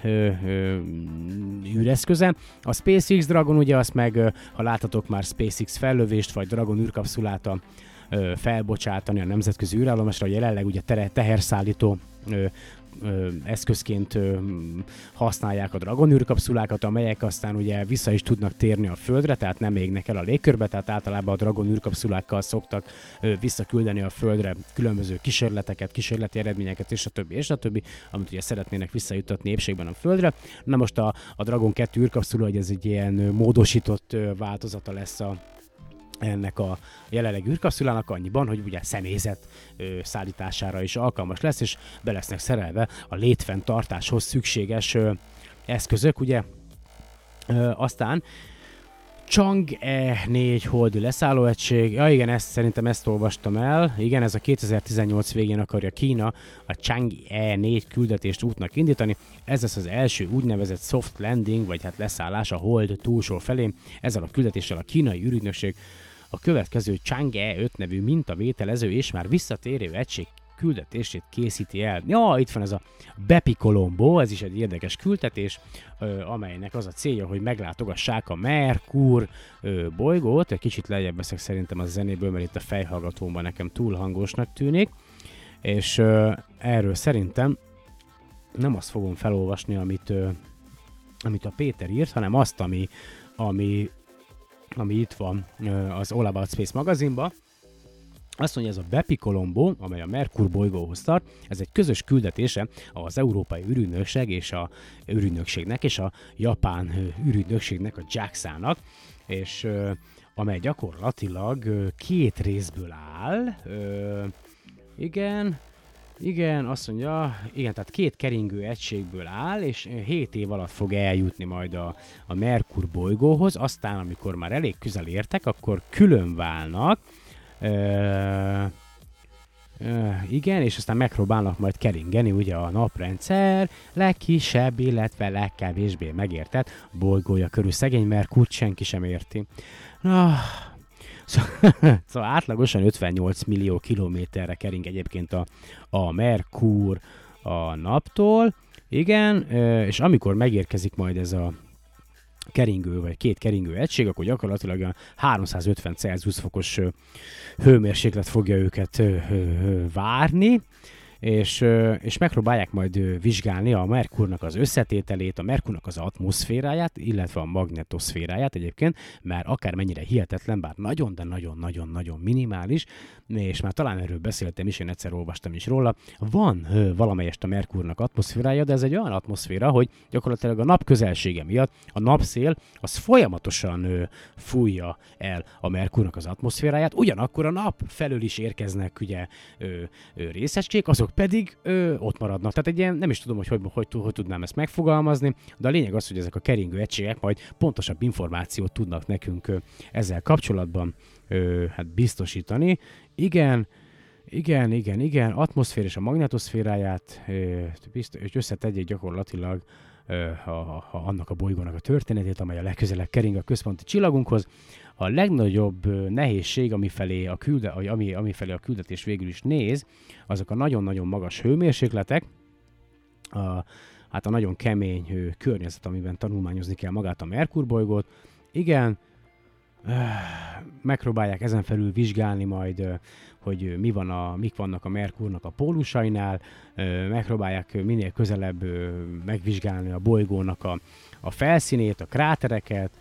űreszköze. A SpaceX Dragon ugye azt meg, ha láthatok már SpaceX fellövést, vagy Dragon űrkapszulát a felbocsátani a nemzetközi űrállomásra, jelenleg ugye teherszállító ö, eszközként ö, használják a Dragon űrkapszulákat, amelyek aztán ugye vissza is tudnak térni a Földre, tehát nem égnek el a légkörbe, tehát általában a Dragon űrkapszulákkal szoktak ö, visszaküldeni a Földre különböző kísérleteket, kísérleti eredményeket, és a többi, és a többi, amit ugye szeretnének visszajutatni épségben a Földre. Na most a, a Dragon 2 űrkapszula, hogy ez egy ilyen módosított változata lesz a ennek a jelenleg űrkapszulának annyiban, hogy ugye személyzet ö, szállítására is alkalmas lesz, és be lesznek szerelve a létfenntartáshoz szükséges ö, eszközök, ugye. Ö, aztán Chang E4 holdi leszállóegység. Ja igen, ezt, szerintem ezt olvastam el. Igen, ez a 2018 végén akarja Kína a Chang E4 küldetést útnak indítani. Ez lesz az első úgynevezett soft landing, vagy hát leszállás a hold túlsó felé. Ezzel a küldetéssel a kínai ürügynökség a következő Chang'e 5 nevű mintavételező és már visszatérő egység küldetését készíti el. Ja, itt van ez a Bepi Colombo, ez is egy érdekes küldetés, amelynek az a célja, hogy meglátogassák a Merkur bolygót. Egy kicsit lejjebb veszek szerintem a zenéből, mert itt a fejhallgatómban nekem túl hangosnak tűnik. És erről szerintem nem azt fogom felolvasni, amit, amit a Péter írt, hanem azt, ami, ami ami itt van az All About Space magazinban, azt mondja, ez a Bepi Colombo, amely a Merkur bolygóhoz tart, ez egy közös küldetése az Európai űrügynökség és a űrügynökségnek és a Japán űrügynökségnek, a JAXA-nak, és amely gyakorlatilag két részből áll. igen, igen, azt mondja, igen, tehát két keringő egységből áll, és 7 év alatt fog eljutni majd a, a Merkur bolygóhoz, aztán amikor már elég közel értek, akkor külön válnak, ö, ö, igen, és aztán megpróbálnak majd keringeni ugye a naprendszer legkisebb, illetve legkevésbé megértett bolygója körül. Szegény Merkur senki sem érti. Na, Szóval, szóval átlagosan 58 millió kilométerre kering egyébként a, a Merkur a naptól, igen, és amikor megérkezik majd ez a keringő, vagy két keringő egység, akkor gyakorlatilag a 350 Celsius fokos hőmérséklet fogja őket várni, és, és megpróbálják majd vizsgálni a Merkurnak az összetételét, a Merkurnak az atmoszféráját, illetve a magnetoszféráját egyébként, mert akármennyire hihetetlen, bár nagyon, de nagyon-nagyon-nagyon minimális, és már talán erről beszéltem is, én egyszer olvastam is róla, van valamelyest a Merkurnak atmoszférája, de ez egy olyan atmoszféra, hogy gyakorlatilag a nap közelsége miatt a napszél az folyamatosan fújja el a Merkurnak az atmoszféráját, ugyanakkor a nap felől is érkeznek ugye részecskék, azok pedig ö, ott maradnak. Tehát egy ilyen, nem is tudom, hogy hogy, hogy, hogy hogy tudnám ezt megfogalmazni, de a lényeg az, hogy ezek a keringő egységek majd pontosabb információt tudnak nekünk ö, ezzel kapcsolatban ö, hát biztosítani. Igen, igen, igen, igen, atmoszfér és a magnetoszféráját ö, biztos, és összetegyék gyakorlatilag ha, ha annak a bolygónak a történetét, amely a legközelebb kering a központi csillagunkhoz. A legnagyobb nehézség, amifelé a, külde, ami, amifelé a küldetés végül is néz, azok a nagyon-nagyon magas hőmérsékletek, a, hát a nagyon kemény hő, környezet, amiben tanulmányozni kell magát a Merkur bolygót. Igen, megpróbálják ezen felül vizsgálni majd, hogy mi van a, mik vannak a Merkurnak a pólusainál, megpróbálják minél közelebb megvizsgálni a bolygónak a, a felszínét, a krátereket,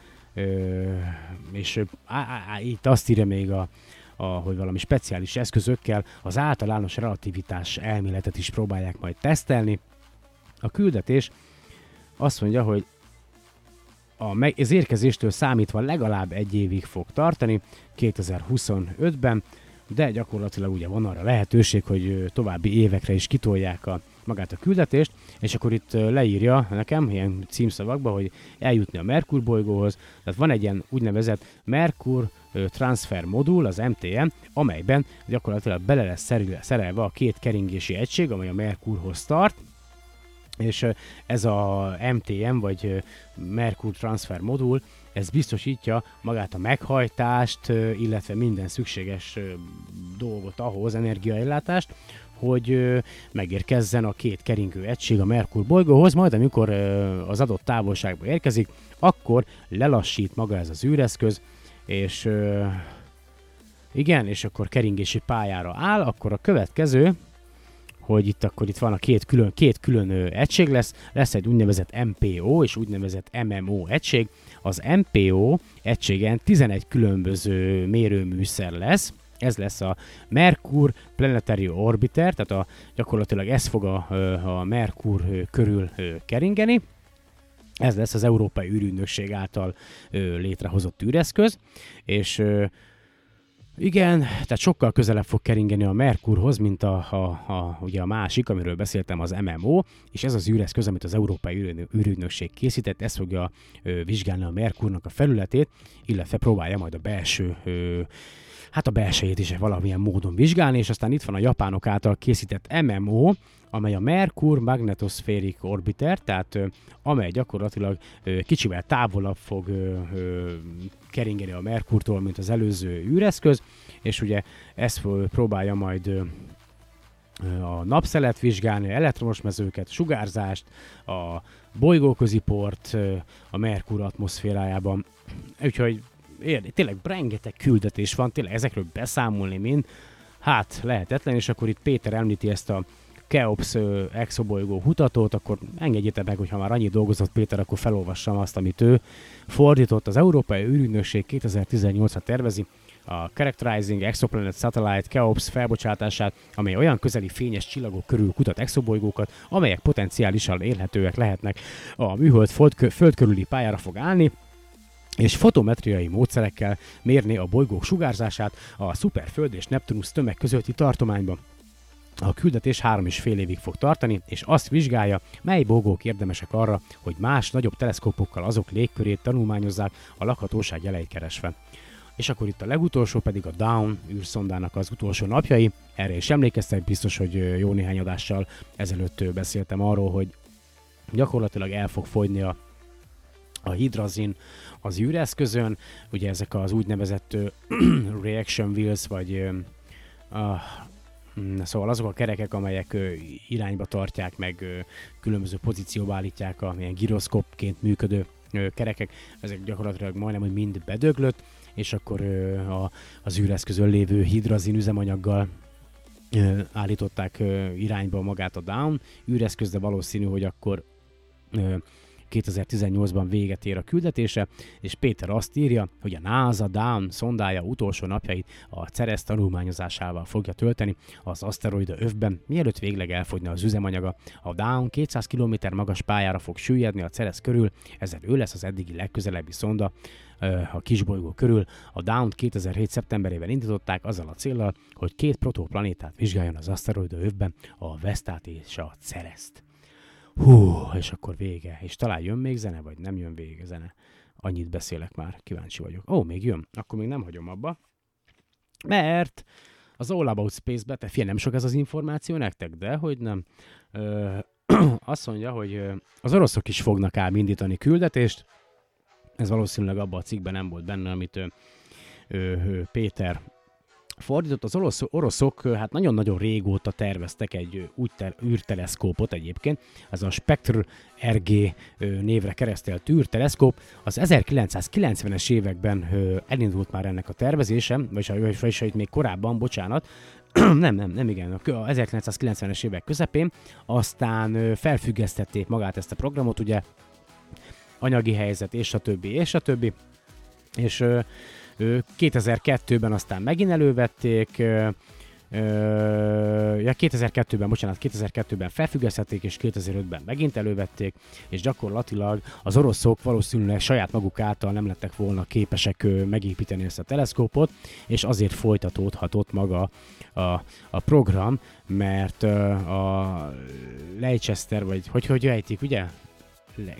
és á, á, itt azt írja még a, a, hogy valami speciális eszközökkel az általános relativitás elméletet is próbálják majd tesztelni. A küldetés azt mondja, hogy a meg, az érkezéstől számítva legalább egy évig fog tartani, 2025-ben, de gyakorlatilag ugye van arra lehetőség, hogy további évekre is kitolják a, magát a küldetést, és akkor itt leírja nekem ilyen címszavakba, hogy eljutni a Merkur bolygóhoz, tehát van egy ilyen úgynevezett Merkur Transfer modul, az MTM, amelyben gyakorlatilag bele lesz szerelve a két keringési egység, amely a Merkurhoz tart, és ez a MTM, vagy Merkur Transfer modul, ez biztosítja magát a meghajtást, illetve minden szükséges dolgot ahhoz, energiaellátást, hogy megérkezzen a két keringő egység a Merkur bolygóhoz, majd amikor az adott távolságba érkezik, akkor lelassít maga ez az űreszköz, és igen, és akkor keringési pályára áll, akkor a következő, hogy itt akkor itt van a két külön, két külön egység lesz, lesz egy úgynevezett MPO és úgynevezett MMO egység. Az MPO egységen 11 különböző mérőműszer lesz, ez lesz a Merkur Planetary Orbiter, tehát a, gyakorlatilag ez fog a, a Merkur körül keringeni. Ez lesz az Európai űrügynökség által létrehozott űreszköz, és igen, tehát sokkal közelebb fog keringeni a Merkurhoz, mint a, a, a, ugye a másik, amiről beszéltem, az MMO, és ez az űreszköz, amit az Európai űrügynökség készített, ez fogja ö, vizsgálni a Merkurnak a felületét, illetve próbálja majd a belső ö, hát a belsejét is valamilyen módon vizsgálni, és aztán itt van a japánok által készített MMO, amely a Merkur Magnetospheric Orbiter, tehát ö, amely gyakorlatilag ö, kicsivel távolabb fog keringeni a Merkurtól, mint az előző űreszköz, és ugye ezt próbálja majd a napszelet vizsgálni, elektromos mezőket, sugárzást, a bolygóközi port a Merkur atmoszférájában. Úgyhogy érni, tényleg rengeteg küldetés van, tényleg ezekről beszámolni mind, hát lehetetlen, és akkor itt Péter említi ezt a Keops exobolygó hutatót, akkor engedjétek meg, hogy ha már annyi dolgozott Péter, akkor felolvassam azt, amit ő fordított. Az Európai űrügynökség 2018-ra tervezi a Characterizing Exoplanet Satellite Keops felbocsátását, amely olyan közeli fényes csillagok körül kutat exobolygókat, amelyek potenciálisan élhetőek lehetnek. A műhold föld körüli pályára fog állni, és fotometriai módszerekkel mérni a bolygók sugárzását a szuperföld és Neptunusz tömeg közötti tartományban. A küldetés három és fél évig fog tartani, és azt vizsgálja, mely bolygók érdemesek arra, hogy más, nagyobb teleszkópokkal azok légkörét tanulmányozzák a lakhatóság jeleit keresve. És akkor itt a legutolsó pedig a Down űrszondának az utolsó napjai. Erre is emlékeztek, biztos, hogy jó néhány adással ezelőtt beszéltem arról, hogy gyakorlatilag el fog fogyni a, a hidrazin az űreszközön, ugye ezek az úgynevezett reaction wheels, vagy uh, Szóval azok a kerekek, amelyek ö, irányba tartják, meg ö, különböző pozícióba állítják a ilyen gyroszkopként működő ö, kerekek, ezek gyakorlatilag majdnem, hogy mind bedöglött, és akkor a, az űreszközön lévő hidrazin üzemanyaggal állították irányba magát a Down űreszköz, de valószínű, hogy akkor 2018-ban véget ér a küldetése, és Péter azt írja, hogy a NASA Down szondája utolsó napjait a Ceres tanulmányozásával fogja tölteni az aszteroida övben, mielőtt végleg elfogyna az üzemanyaga. A Down 200 km magas pályára fog süllyedni a Ceres körül, ezzel ő lesz az eddigi legközelebbi szonda, a kisbolygó körül. A Down 2007. szeptemberében indították azzal a célral, hogy két protoplanetát vizsgáljon az aszteroida övben, a Vestát és a Cereszt. Hú, és akkor vége. És talán jön még zene, vagy nem jön vége zene. Annyit beszélek már, kíváncsi vagyok. Ó, még jön. Akkor még nem hagyom abba. Mert az All About Space-be, te fél nem sok ez az információ nektek, de hogy nem. Ö, azt mondja, hogy az oroszok is fognak ám indítani küldetést. Ez valószínűleg abban a cikkben nem volt benne, amit ö, ö, Péter fordított, az orosz, oroszok hát nagyon-nagyon régóta terveztek egy úgy ter, űrteleszkópot egyébként, ez a Spectre RG névre keresztelt űrteleszkóp. Az 1990-es években elindult már ennek a tervezése, vagy vagyis még korábban, bocsánat, nem, nem, nem igen, a 1990-es évek közepén, aztán felfüggesztették magát ezt a programot, ugye. Anyagi helyzet, és a többi, és a többi, és 2002-ben aztán megint elővették, ja 2002-ben, bocsánat, 2002-ben felfüggesztették, és 2005-ben megint elővették, és gyakorlatilag az oroszok valószínűleg saját maguk által nem lettek volna képesek megépíteni ezt a teleszkópot, és azért folytatódhatott maga a, a program, mert a Leicester, vagy hogy hogy ejtik, ugye?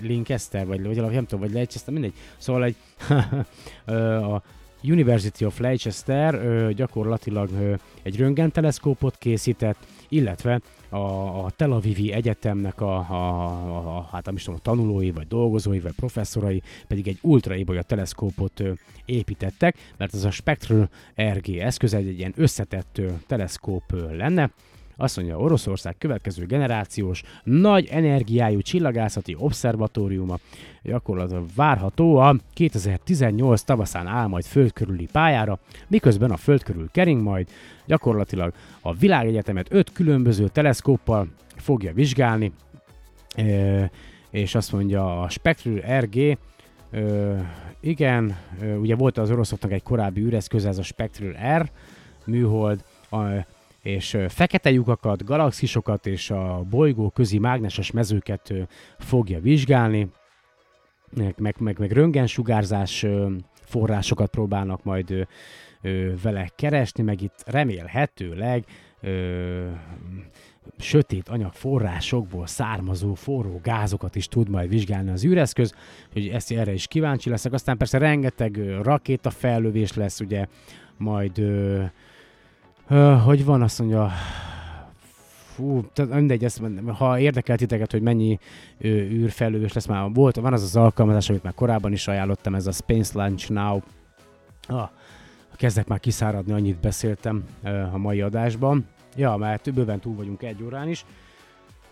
Lancaster, vagy, vagy nem tudom, vagy Leicester, mindegy. Szóval egy a University of Leicester ö, gyakorlatilag ö, egy röntgenteleszkópot készített, illetve a, a Tel Avivi Egyetemnek a, a, a, a, hát nem is tudom, a tanulói, vagy dolgozói, vagy professzorai pedig egy ultraibolya teleszkópot ö, építettek, mert ez a Spectral RG eszköz egy, egy ilyen összetett ö, teleszkóp ö, lenne, azt mondja, Oroszország következő generációs, nagy energiájú csillagászati obszervatóriuma. Gyakorlatilag várható a 2018 tavaszán áll majd föld körüli pályára, miközben a föld körül kering majd, gyakorlatilag a világegyetemet öt különböző teleszkóppal fogja vizsgálni, és azt mondja a Spectral RG, igen, ugye volt az oroszoknak egy korábbi űreszköz, ez a Spectral R műhold, és fekete lyukakat, galaxisokat és a bolygó közi mágneses mezőket fogja vizsgálni, meg, meg, meg, meg röntgensugárzás forrásokat próbálnak majd vele keresni, meg itt remélhetőleg ö, sötét anyagforrásokból származó forró gázokat is tud majd vizsgálni az űreszköz, hogy ezt erre is kíváncsi leszek. Aztán persze rengeteg rakéta fellövés lesz, ugye majd ö, hogy van, azt mondja, fú, tehát mindegy, ezt, ha érdekel titeket, hogy mennyi ö, űrfelős lesz, már volt, van az az alkalmazás, amit már korábban is ajánlottam, ez a Space Launch Now. Ah, kezdek már kiszáradni, annyit beszéltem ö, a mai adásban. Ja, mert bőven túl vagyunk egy órán is.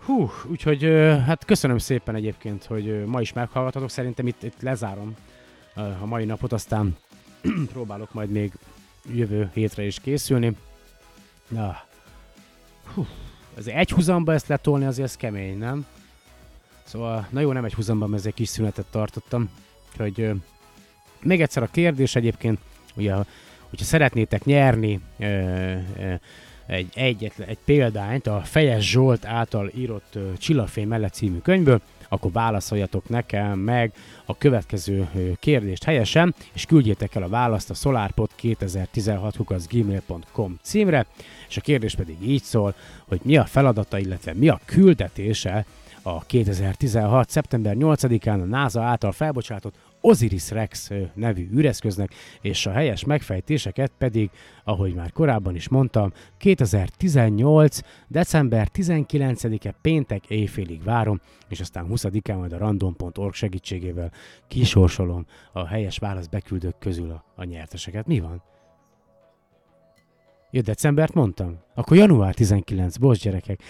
Hú, úgyhogy ö, hát köszönöm szépen egyébként, hogy ö, ma is meghallgatatok. Szerintem itt, itt lezárom ö, a mai napot, aztán próbálok majd még jövő hétre is készülni. Na. Hú. Ez egy huzamba ezt letolni azért ez kemény, nem? Szóval, na jó, nem egy huzamban, mert egy kis szünetet tartottam. Hogy ö, még egyszer a kérdés egyébként, ugye, hogyha szeretnétek nyerni ö, ö, egy, egyetlen, egy példányt a Fejes Zsolt által írott ö, Csillagfény mellett című könyvből, akkor válaszoljatok nekem meg a következő kérdést helyesen, és küldjétek el a választ a solarpod2016 címre, és a kérdés pedig így szól, hogy mi a feladata, illetve mi a küldetése a 2016. szeptember 8-án a NASA által felbocsátott Osiris Rex nevű űreszköznek, és a helyes megfejtéseket pedig, ahogy már korábban is mondtam, 2018. december 19-e péntek éjfélig várom, és aztán 20-án majd a random.org segítségével kisorsolom a helyes válasz beküldők közül a, a nyerteseket. Mi van? Jó, decembert mondtam? Akkor január 19, bocs gyerekek.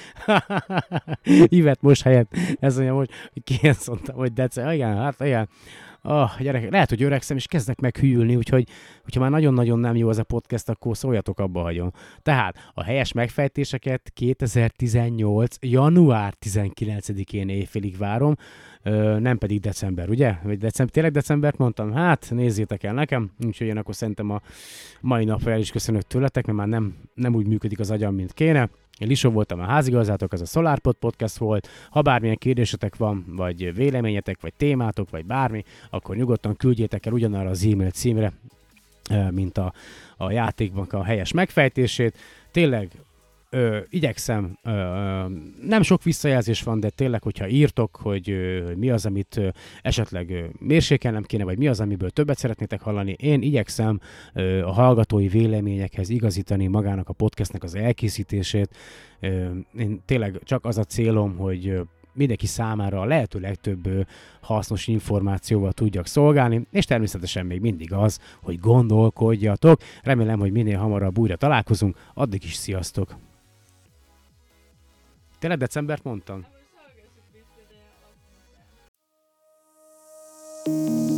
Ivet most helyett, ez olyan, hogy ki ezt mondtam, hogy december, igen, hát igen. Oh, gyerek, lehet, hogy öregszem, és kezdek meghűlni, úgyhogy hogyha már nagyon-nagyon nem jó az a podcast, akkor szóljatok, abba hagyom. Tehát a helyes megfejtéseket 2018. január 19-én éjfélig várom, ö, nem pedig december, ugye? Vagy december, tényleg decembert mondtam? Hát, nézzétek el nekem, úgyhogy én akkor szerintem a mai napra el is köszönök tőletek, mert már nem, nem úgy működik az agyam, mint kéne. Én Lisó voltam a házigazdátok, ez a SolarPod podcast volt. Ha bármilyen kérdésetek van, vagy véleményetek, vagy témátok, vagy bármi, akkor nyugodtan küldjétek el ugyanarra az e-mail címre, mint a, a játékban a helyes megfejtését. Tényleg ö, igyekszem, ö, nem sok visszajelzés van, de tényleg, hogyha írtok, hogy ö, mi az, amit ö, esetleg ö, mérsékelnem kéne, vagy mi az, amiből többet szeretnétek hallani, én igyekszem ö, a hallgatói véleményekhez igazítani magának a podcastnek az elkészítését. Ö, én tényleg csak az a célom, hogy mindenki számára a lehető legtöbb hasznos információval tudjak szolgálni, és természetesen még mindig az, hogy gondolkodjatok. Remélem, hogy minél hamarabb újra találkozunk, addig is sziasztok! Tényleg decembert mondtam? I was